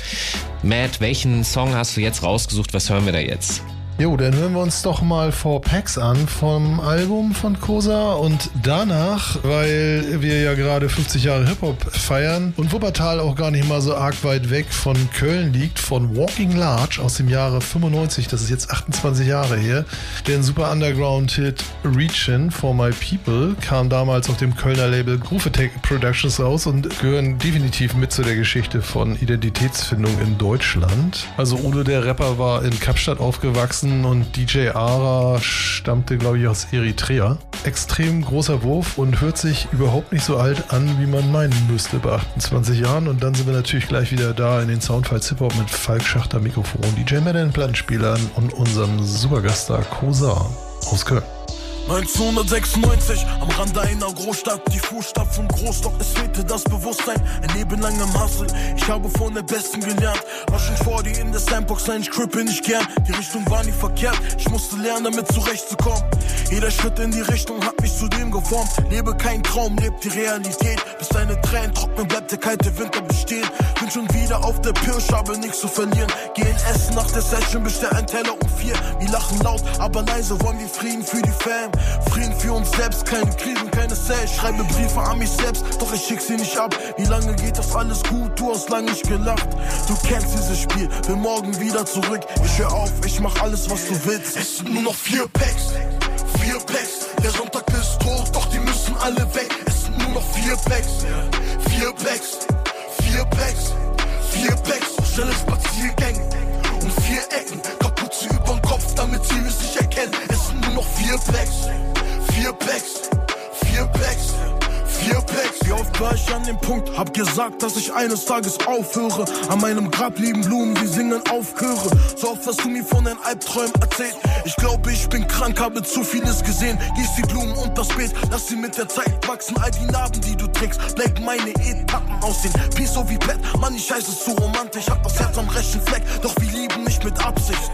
Matt, welchen Song hast du jetzt rausgesucht? Was hören wir da jetzt? Jo, dann hören wir uns doch mal Four Packs an vom Album von Kosa und danach, weil wir ja gerade 50 Jahre Hip-Hop feiern und Wuppertal auch gar nicht mal so arg weit weg von Köln liegt, von Walking Large aus dem Jahre 95, das ist jetzt 28 Jahre her, der super Underground-Hit Reachin' for My People kam damals auf dem Kölner Label Groove Attack Productions raus und gehören definitiv mit zu der Geschichte von Identitätsfindung in Deutschland. Also Udo der Rapper war in Kapstadt aufgewachsen und DJ Ara stammte, glaube ich, aus Eritrea. Extrem großer Wurf und hört sich überhaupt nicht so alt an, wie man meinen müsste bei 28 Jahren. Und dann sind wir natürlich gleich wieder da in den Soundfiles Hip-Hop mit Falk Schachter Mikrofon, DJ Madden Plattenspielern und unserem Supergaststar Kosa aus Köln. 1996, am Rande einer Großstadt, die Fußstapfen groß, doch es fehlte das Bewusstsein, ein Leben lang im Hustle. Ich habe von der Besten gelernt, war schon vor die in der Sandbox sein, ich crippe nicht gern. Die Richtung war nie verkehrt, ich musste lernen, damit zurechtzukommen. Jeder Schritt in die Richtung hat mich zu dem geformt. Lebe kein Traum, lebt die Realität, bis deine Tränen trocknen, bleibt der kalte Winter bestehen. Bin schon wieder auf der Pirsch, habe nichts zu verlieren. Gehen essen nach der Session, bestell ein Teller um vier. Wir lachen laut, aber leise, wollen wir Frieden für die Fam. Frieden für uns selbst, keine Krisen, keine Sale. Schreibe Briefe an mich selbst, doch ich schick sie nicht ab. Wie lange geht das alles gut? Du hast lange nicht gelacht. Du kennst dieses Spiel, bin morgen wieder zurück. Ich hör auf, ich mach alles, was du willst. Es sind nur noch vier Packs, vier Packs. Der Sonntag ist tot, doch die müssen alle weg. Es sind nur noch vier Packs, vier Packs, vier Packs, vier Packs. Schnelle Spaziergänge und vier Ecken. Kapuze überm Kopf, damit sie es nicht erkennen. Es sind nur noch vier Packs, vier Packs, vier Packs. Vier Packs, wie oft war ich an dem Punkt, hab gesagt, dass ich eines Tages aufhöre. An meinem Grab liegen Blumen, die singen aufhöre. So oft hast du mir von deinen Albträumen erzählt. Ich glaube, ich bin krank, habe zu vieles gesehen. Gieß die Blumen und das Beet, lass sie mit der Zeit wachsen. All die Narben, die du trägst, bleiben meine Etappen aussehen. Peace so wie Bett, Mann, ich heiße es so romantisch. Hab das Herz am rechten Fleck, doch wir lieben nicht mit Absicht.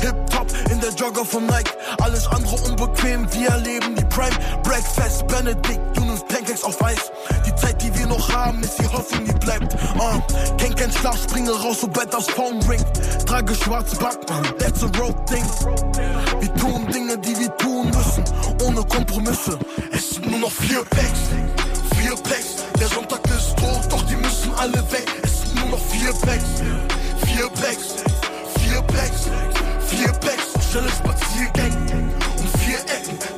Hip-Top in der Jogger von Nike, alles andere unbequem, wir erleben die Prime. Breakfast, Benedict, du nimmst Pancakes auf Eis. Die Zeit, die wir noch haben, ist die Hoffnung, die bleibt. Uh, kenn kein Schlaf, springe raus, sobald das Phone ringt. Trage schwarze Backmann, that's a road thing. Wir tun Dinge, die wir tun müssen, ohne Kompromisse. Es sind nur noch vier Packs, vier Packs. Der Sonntag ist tot, doch die müssen alle weg. Es sind nur noch vier Packs, vier Packs, vier Packs, vier Packs. Schnelle Spaziergänge und vier Ecken.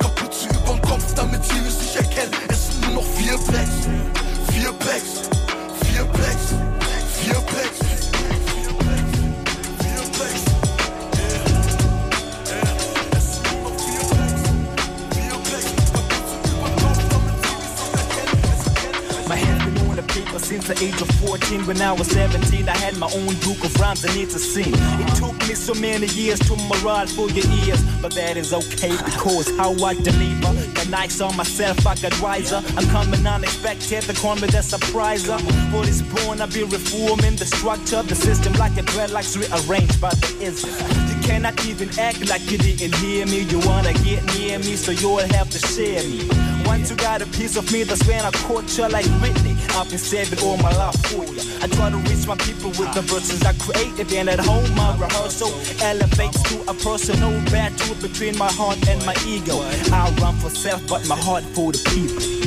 14. When I was 17, I had my own book of rhymes I need to sing. It took me so many years to morale for your ears, but that is okay because how I deliver. The nights on myself, I got wiser. I'm coming unexpected, call me the surpriser. For this born, I be reforming the structure of the system like a dreadlocks rearranged, there isn't. You cannot even act like you didn't hear me. You wanna get near me, so you'll have to share me. Once you got a piece of me, that's when I caught you like Whitney. I've been saving all my life for you. I try to reach my people with the verses I created, and at home my rehearsal elevates to a personal battle between my heart and my ego. I run for self, but my heart for the people.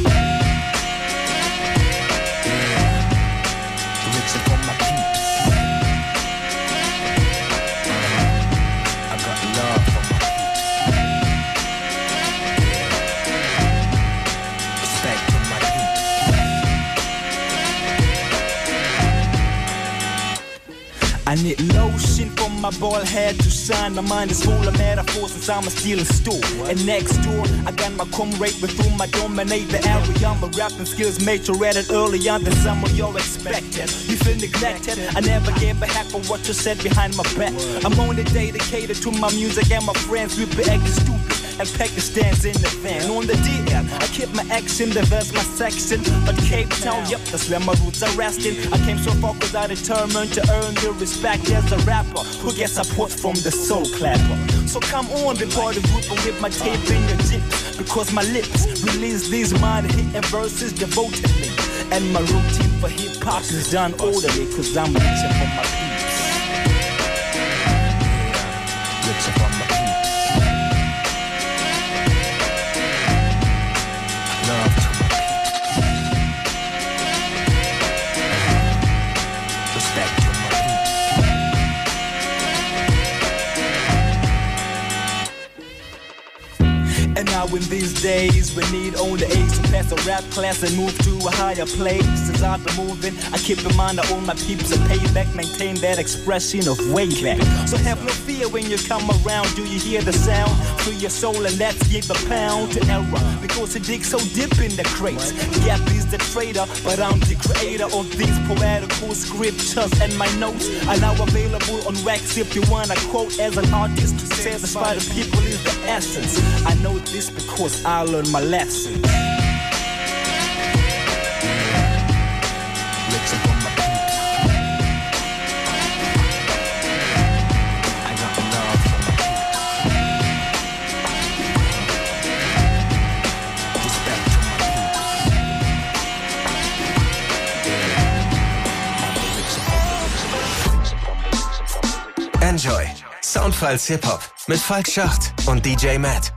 Bald head to shine. My mind is full of metaphors since I'm a stealing stool. And next door, I got my comrade with whom I dominate the area. My rapping skills matured early on than some of y'all expected. You feel neglected. I never gave a heck for what you said behind my back. I'm only dedicated to my music and my friends. We be acting stupid. And Pakistan's in the van. On the DL, I keep my action, diverse my section. But Cape Town, yep, that's where my roots are resting. I came so far cause I determined to earn the respect as a rapper who gets support from the soul clapper. So come on, be part of the group and whip my tape in your jips. Because my lips release these mind hitting verses devotedly. And my routine for hip hop is done orderly, cause I'm reaching for my in these days, we need only A's to pass a rap class and move to a higher place. I keep in mind that all my peeps are payback, maintain that expression of way back. So have no fear when you come around. Do you hear the sound? Free your soul and let's give a pound to error. Because it digs so deep in the crates. Gap is the traitor, but I'm the creator of these poetical scriptures. And my notes are now available on wax if you wanna quote as an artist satisfy the people is the essence. I know this because I learned my lesson. Soundfiles Hip-Hop mit Falk Schacht und DJ Matt.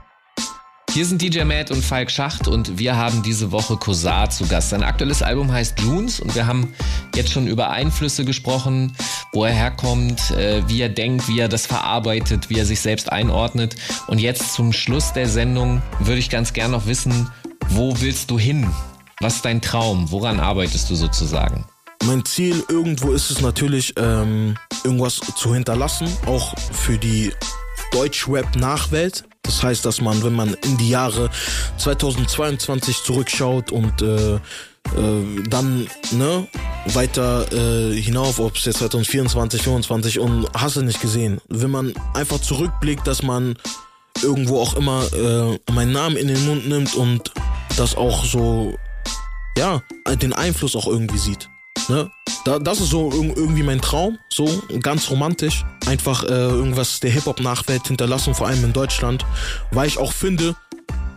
Hier sind DJ Matt und Falk Schacht und wir haben diese Woche Kosar zu Gast. Sein aktuelles Album heißt Junes und wir haben jetzt schon über Einflüsse gesprochen, wo er herkommt, äh, wie er denkt, wie er das verarbeitet, wie er sich selbst einordnet. Und jetzt zum Schluss der Sendung würde ich ganz gern noch wissen, wo willst du hin? Was ist dein Traum? Woran arbeitest du sozusagen? Mein Ziel irgendwo ist es natürlich, ähm, irgendwas zu hinterlassen, auch für die Deutschrap-Nachwelt. Das heißt, dass man, wenn man in die Jahre 2022 zurückschaut und äh, äh, dann ne, weiter äh, hinauf, ob es jetzt 2024, 2025 und hast du nicht gesehen. Wenn man einfach zurückblickt, dass man irgendwo auch immer äh, meinen Namen in den Mund nimmt und das auch so, ja, den Einfluss auch irgendwie sieht. Ne? Da, das ist so irg- irgendwie mein Traum, so ganz romantisch. Einfach äh, irgendwas der Hip-Hop-Nachwelt hinterlassen, vor allem in Deutschland. Weil ich auch finde,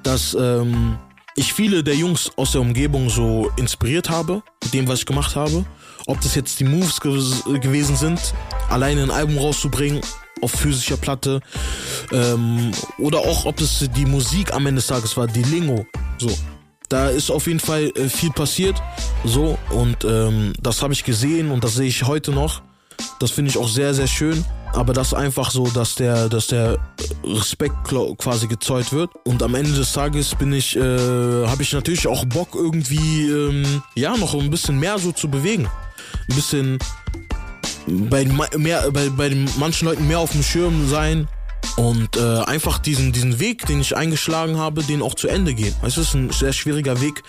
dass ähm, ich viele der Jungs aus der Umgebung so inspiriert habe, mit dem, was ich gemacht habe. Ob das jetzt die Moves gew gewesen sind, alleine ein Album rauszubringen auf physischer Platte ähm, oder auch ob es die Musik am Ende des Tages war, die Lingo. So, da ist auf jeden Fall äh, viel passiert. So, und ähm, das habe ich gesehen und das sehe ich heute noch. Das finde ich auch sehr, sehr schön. Aber das einfach so, dass der, dass der Respekt quasi gezollt wird. Und am Ende des Tages bin ich, äh, habe ich natürlich auch Bock irgendwie, ähm, ja, noch ein bisschen mehr so zu bewegen. Ein bisschen bei, mehr, bei, bei manchen Leuten mehr auf dem Schirm sein und äh, einfach diesen, diesen Weg, den ich eingeschlagen habe, den auch zu Ende gehen. Es ist ein sehr schwieriger Weg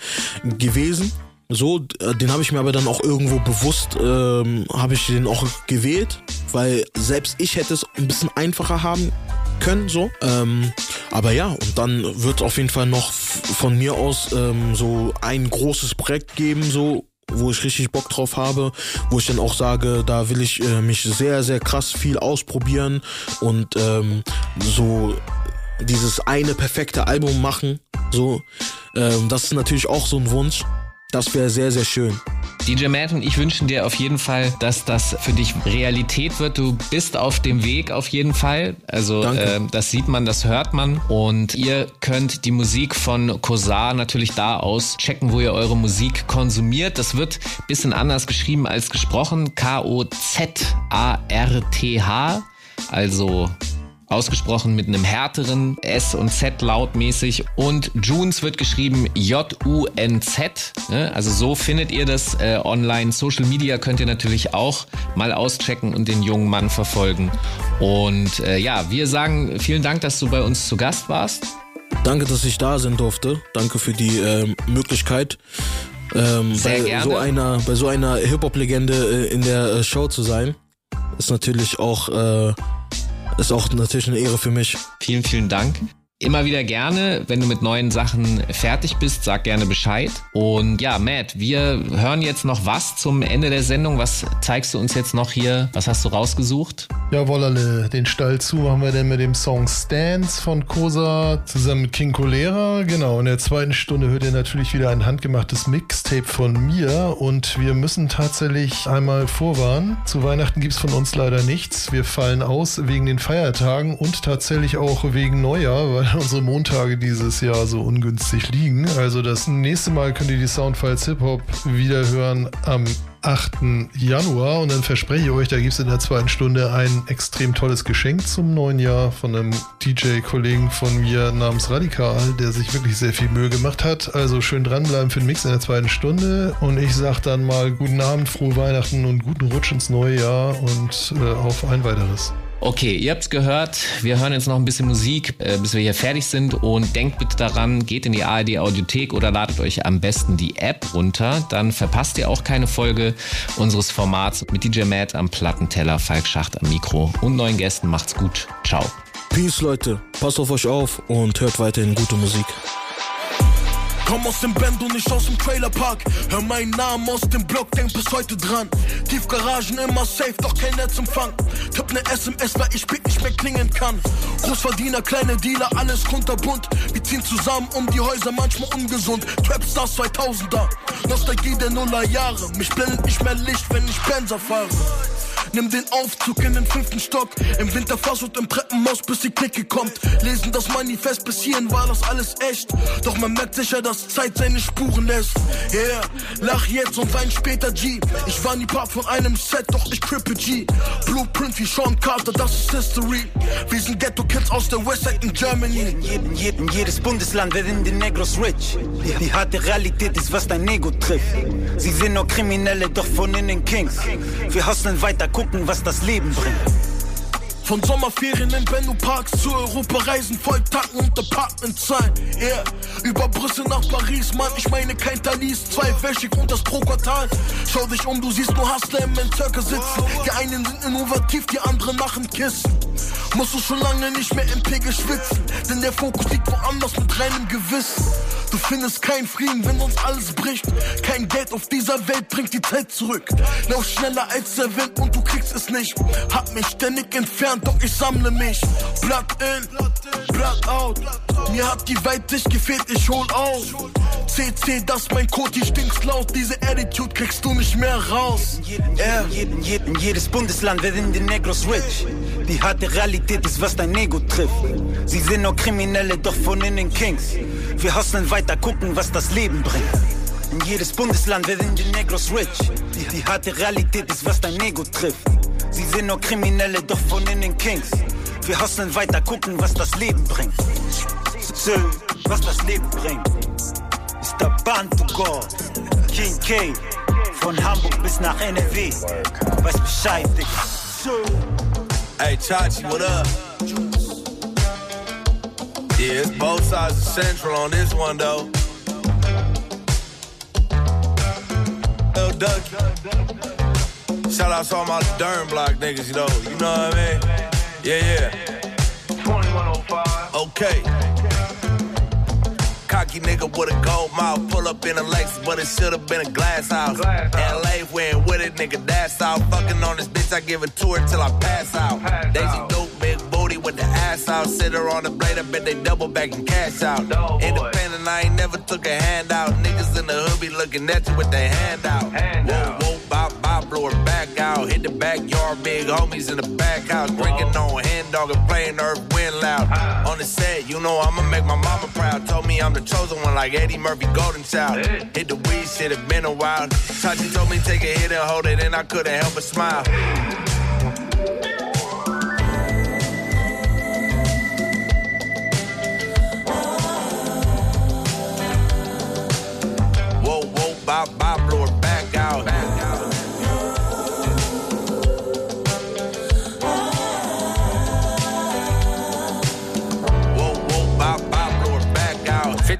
gewesen. So, äh, den habe ich mir aber dann auch irgendwo bewusst, ähm, habe ich den auch gewählt, weil selbst ich hätte es ein bisschen einfacher haben können, so. Ähm, aber ja, und dann wird auf jeden Fall noch von mir aus ähm, so ein großes Projekt geben, so wo ich richtig Bock drauf habe, wo ich dann auch sage, da will ich äh, mich sehr, sehr krass viel ausprobieren und ähm, so dieses eine perfekte Album machen. So, ähm, das ist natürlich auch so ein Wunsch. Das wäre sehr, sehr schön. DJ Matt und ich wünschen dir auf jeden Fall, dass das für dich Realität wird. Du bist auf dem Weg auf jeden Fall. Also ähm, das sieht man, das hört man. Und ihr könnt die Musik von Kosar natürlich da auschecken, wo ihr eure Musik konsumiert. Das wird ein bisschen anders geschrieben als gesprochen. K-O-Z-A-R-T-H. Also ausgesprochen mit einem härteren S und Z lautmäßig. Und Junes wird geschrieben J-U-N-Z. Also so findet ihr das äh, online. Social Media könnt ihr natürlich auch mal auschecken und den jungen Mann verfolgen. Und äh, ja, wir sagen vielen Dank, dass du bei uns zu Gast warst. Danke, dass ich da sein durfte. Danke für die ähm, Möglichkeit. Ähm, Sehr bei gerne. so einer bei so einer Hip-Hop-Legende äh, in der äh, Show zu sein, ist natürlich auch äh, ist auch natürlich eine Ehre für mich. Vielen, vielen Dank. Immer wieder gerne, wenn du mit neuen Sachen fertig bist, sag gerne Bescheid. Und ja, Matt, wir hören jetzt noch was zum Ende der Sendung. Was zeigst du uns jetzt noch hier? Was hast du rausgesucht? Ja, Wollerle, den Stall zu machen wir denn mit dem Song Stance von Kosa zusammen mit King Cholera. Genau, in der zweiten Stunde hört ihr natürlich wieder ein handgemachtes Mixtape von mir und wir müssen tatsächlich einmal vorwarnen. Zu Weihnachten gibt's von uns leider nichts. Wir fallen aus wegen den Feiertagen und tatsächlich auch wegen Neujahr, weil unsere Montage dieses Jahr so ungünstig liegen. Also das nächste Mal könnt ihr die Soundfiles Hip-Hop wieder hören am 8. Januar und dann verspreche ich euch, da gibt es in der zweiten Stunde ein extrem tolles Geschenk zum neuen Jahr von einem DJ-Kollegen von mir namens Radikal, der sich wirklich sehr viel Mühe gemacht hat. Also schön dranbleiben für den Mix in der zweiten Stunde und ich sag dann mal guten Abend, frohe Weihnachten und guten Rutsch ins neue Jahr und äh, auf ein weiteres. Okay, ihr habt's gehört. Wir hören jetzt noch ein bisschen Musik, äh, bis wir hier fertig sind. Und denkt bitte daran, geht in die ARD Audiothek oder ladet euch am besten die App runter. Dann verpasst ihr auch keine Folge unseres Formats mit DJ Matt am Plattenteller, Falk Schacht am Mikro und neuen Gästen. Macht's gut. Ciao. Peace, Leute. Passt auf euch auf und hört weiterhin gute Musik. Komm aus dem Band und nicht aus dem Trailerpark. Hör meinen Namen aus dem Block, denk bis heute dran. Tiefgaragen immer safe, doch kein Netzempfang. Tipp ne SMS, weil ich Pick nicht mehr klingen kann. Großverdiener, kleine Dealer, alles kunterbunt. Wir ziehen zusammen um die Häuser, manchmal ungesund. Trapstars 2000er, Nostalgie der Nullerjahre. Mich blendet nicht mehr Licht, wenn ich Benzer fahre. Nimm den Aufzug in den fünften Stock. Im Winter und im Treppenhaus, bis die Clique kommt. Lesen das Manifest, bis hierhin war das alles echt. Doch man merkt sicher, dass Zeit seine Spuren lässt. Yeah, lach jetzt und wein später G. Ich war nie Part von einem Set, doch ich Triple G. Blueprint wie Sean Carter, das ist History. Wir sind Ghetto-Kids aus der Westside in Germany. Jeden, jeden, jedes Bundesland wird in den Negros rich. Die, die harte Realität ist, was dein Ego trifft. Sie sind nur Kriminelle, doch von innen Kings. Wir hustlen weiter, gucken, was das Leben bringt. Von Sommerferien in Benno Parks zu Europareisen, voll tanken und Apartment zahlen. Yeah, über Brüssel nach Paris, Mann, ich meine kein Thalys, zweiwöchig und das pro Quartal. Schau dich um, du siehst nur Hustler im Circle sitzen. Die einen sind innovativ, die anderen machen Kissen. Musst du schon lange nicht mehr im Pegel schwitzen, denn der Fokus liegt woanders mit reinem Gewissen. Du findest keinen Frieden, wenn uns alles bricht. Kein Geld auf dieser Welt bringt die Zeit zurück. Lauf schneller als der Wind und du kriegst es nicht. Hab mich ständig entfernt, doch ich sammle mich. Blood in, blood out. Mir hat die Weitsicht gefehlt, ich hol auf. CC, das mein Code, die stinkst laut. Diese Attitude kriegst du nicht mehr raus. Yeah. Jeden, jeden, jedes Bundesland wird in den Negros rich. Die harte Realität ist, was dein Ego trifft. Sie sind nur Kriminelle, doch von innen Kings. Wir hustlen weiter, gucken, was das Leben bringt. In jedes Bundesland wird in den Negros rich. Die, die harte Realität ist, was dein Ego trifft. Sie sind nur Kriminelle, doch von innen Kings. Wir hustlen weiter, gucken, was das Leben bringt. So, was das Leben bringt. Ist der Bantu God. King K. Von Hamburg bis nach NRW. Weiß Bescheid, Digga. Hey, Chachi, what up? Yeah, it's both sides of Central on this one, though. Lil Ducky. Shout out to all my Durham block niggas, you know. You know what I mean? Yeah, yeah. 2105. Okay. Cocky nigga with a gold mouth. Pull up in a Lexus, but it should've been a glass house. LA went with it, nigga, that's out. Fucking on this bitch, I give it to her till I pass out. Daisy dope, big booty with the ass out. Sit her on the blade, I bet they double back and cash out. Independent, I ain't never took a handout. Niggas in the hood be looking at you with their hand out. Whoa, whoa, bop, bop, blow her back out. Hit the backyard, big homies in the back house. Drinking on hand dog and playing earth wind loud. On the set, you know I'ma make my mama proud. Told me I'm the chosen one like Eddie Murphy, Golden Child. Hit the weed shit, it been a while. Tachi told me take a hit and hold it, and I couldn't help but smile. Whoa, bop, bop, blow her back out. Whoa, whoa, bop, bop, blow her back out.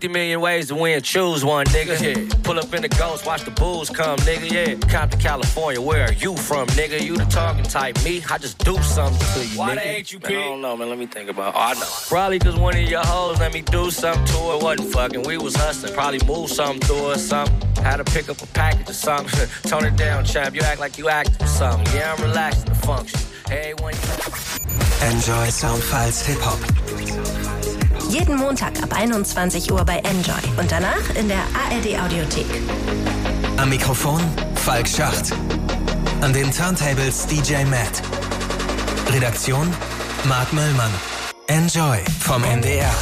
50 million ways to win, choose one, nigga. Yeah. Pull up in the ghost, watch the bulls come, nigga. Yeah. Compton, California, where are you from, nigga? You the talking type, me? I just do something to you, Why nigga. they hate you, Man, P? I don't know, man. Let me think about. Oh, I know. Probably cause one of your hoes let me do something to her. Wasn't fucking. We was hustling. Probably move something to her or something. Had to pick up a package or something. Tone it down, champ. You act like you acting for something. Yeah, I'm relaxing the function. Hey, when Enjoy Soundfiles Hip Hop. Jeden Montag ab 21 Uhr bei Enjoy und danach in der ARD Audiothek. Am Mikrofon Falk Schacht. An den Turntables DJ Matt. Redaktion Marc Möllmann. Enjoy vom NDR.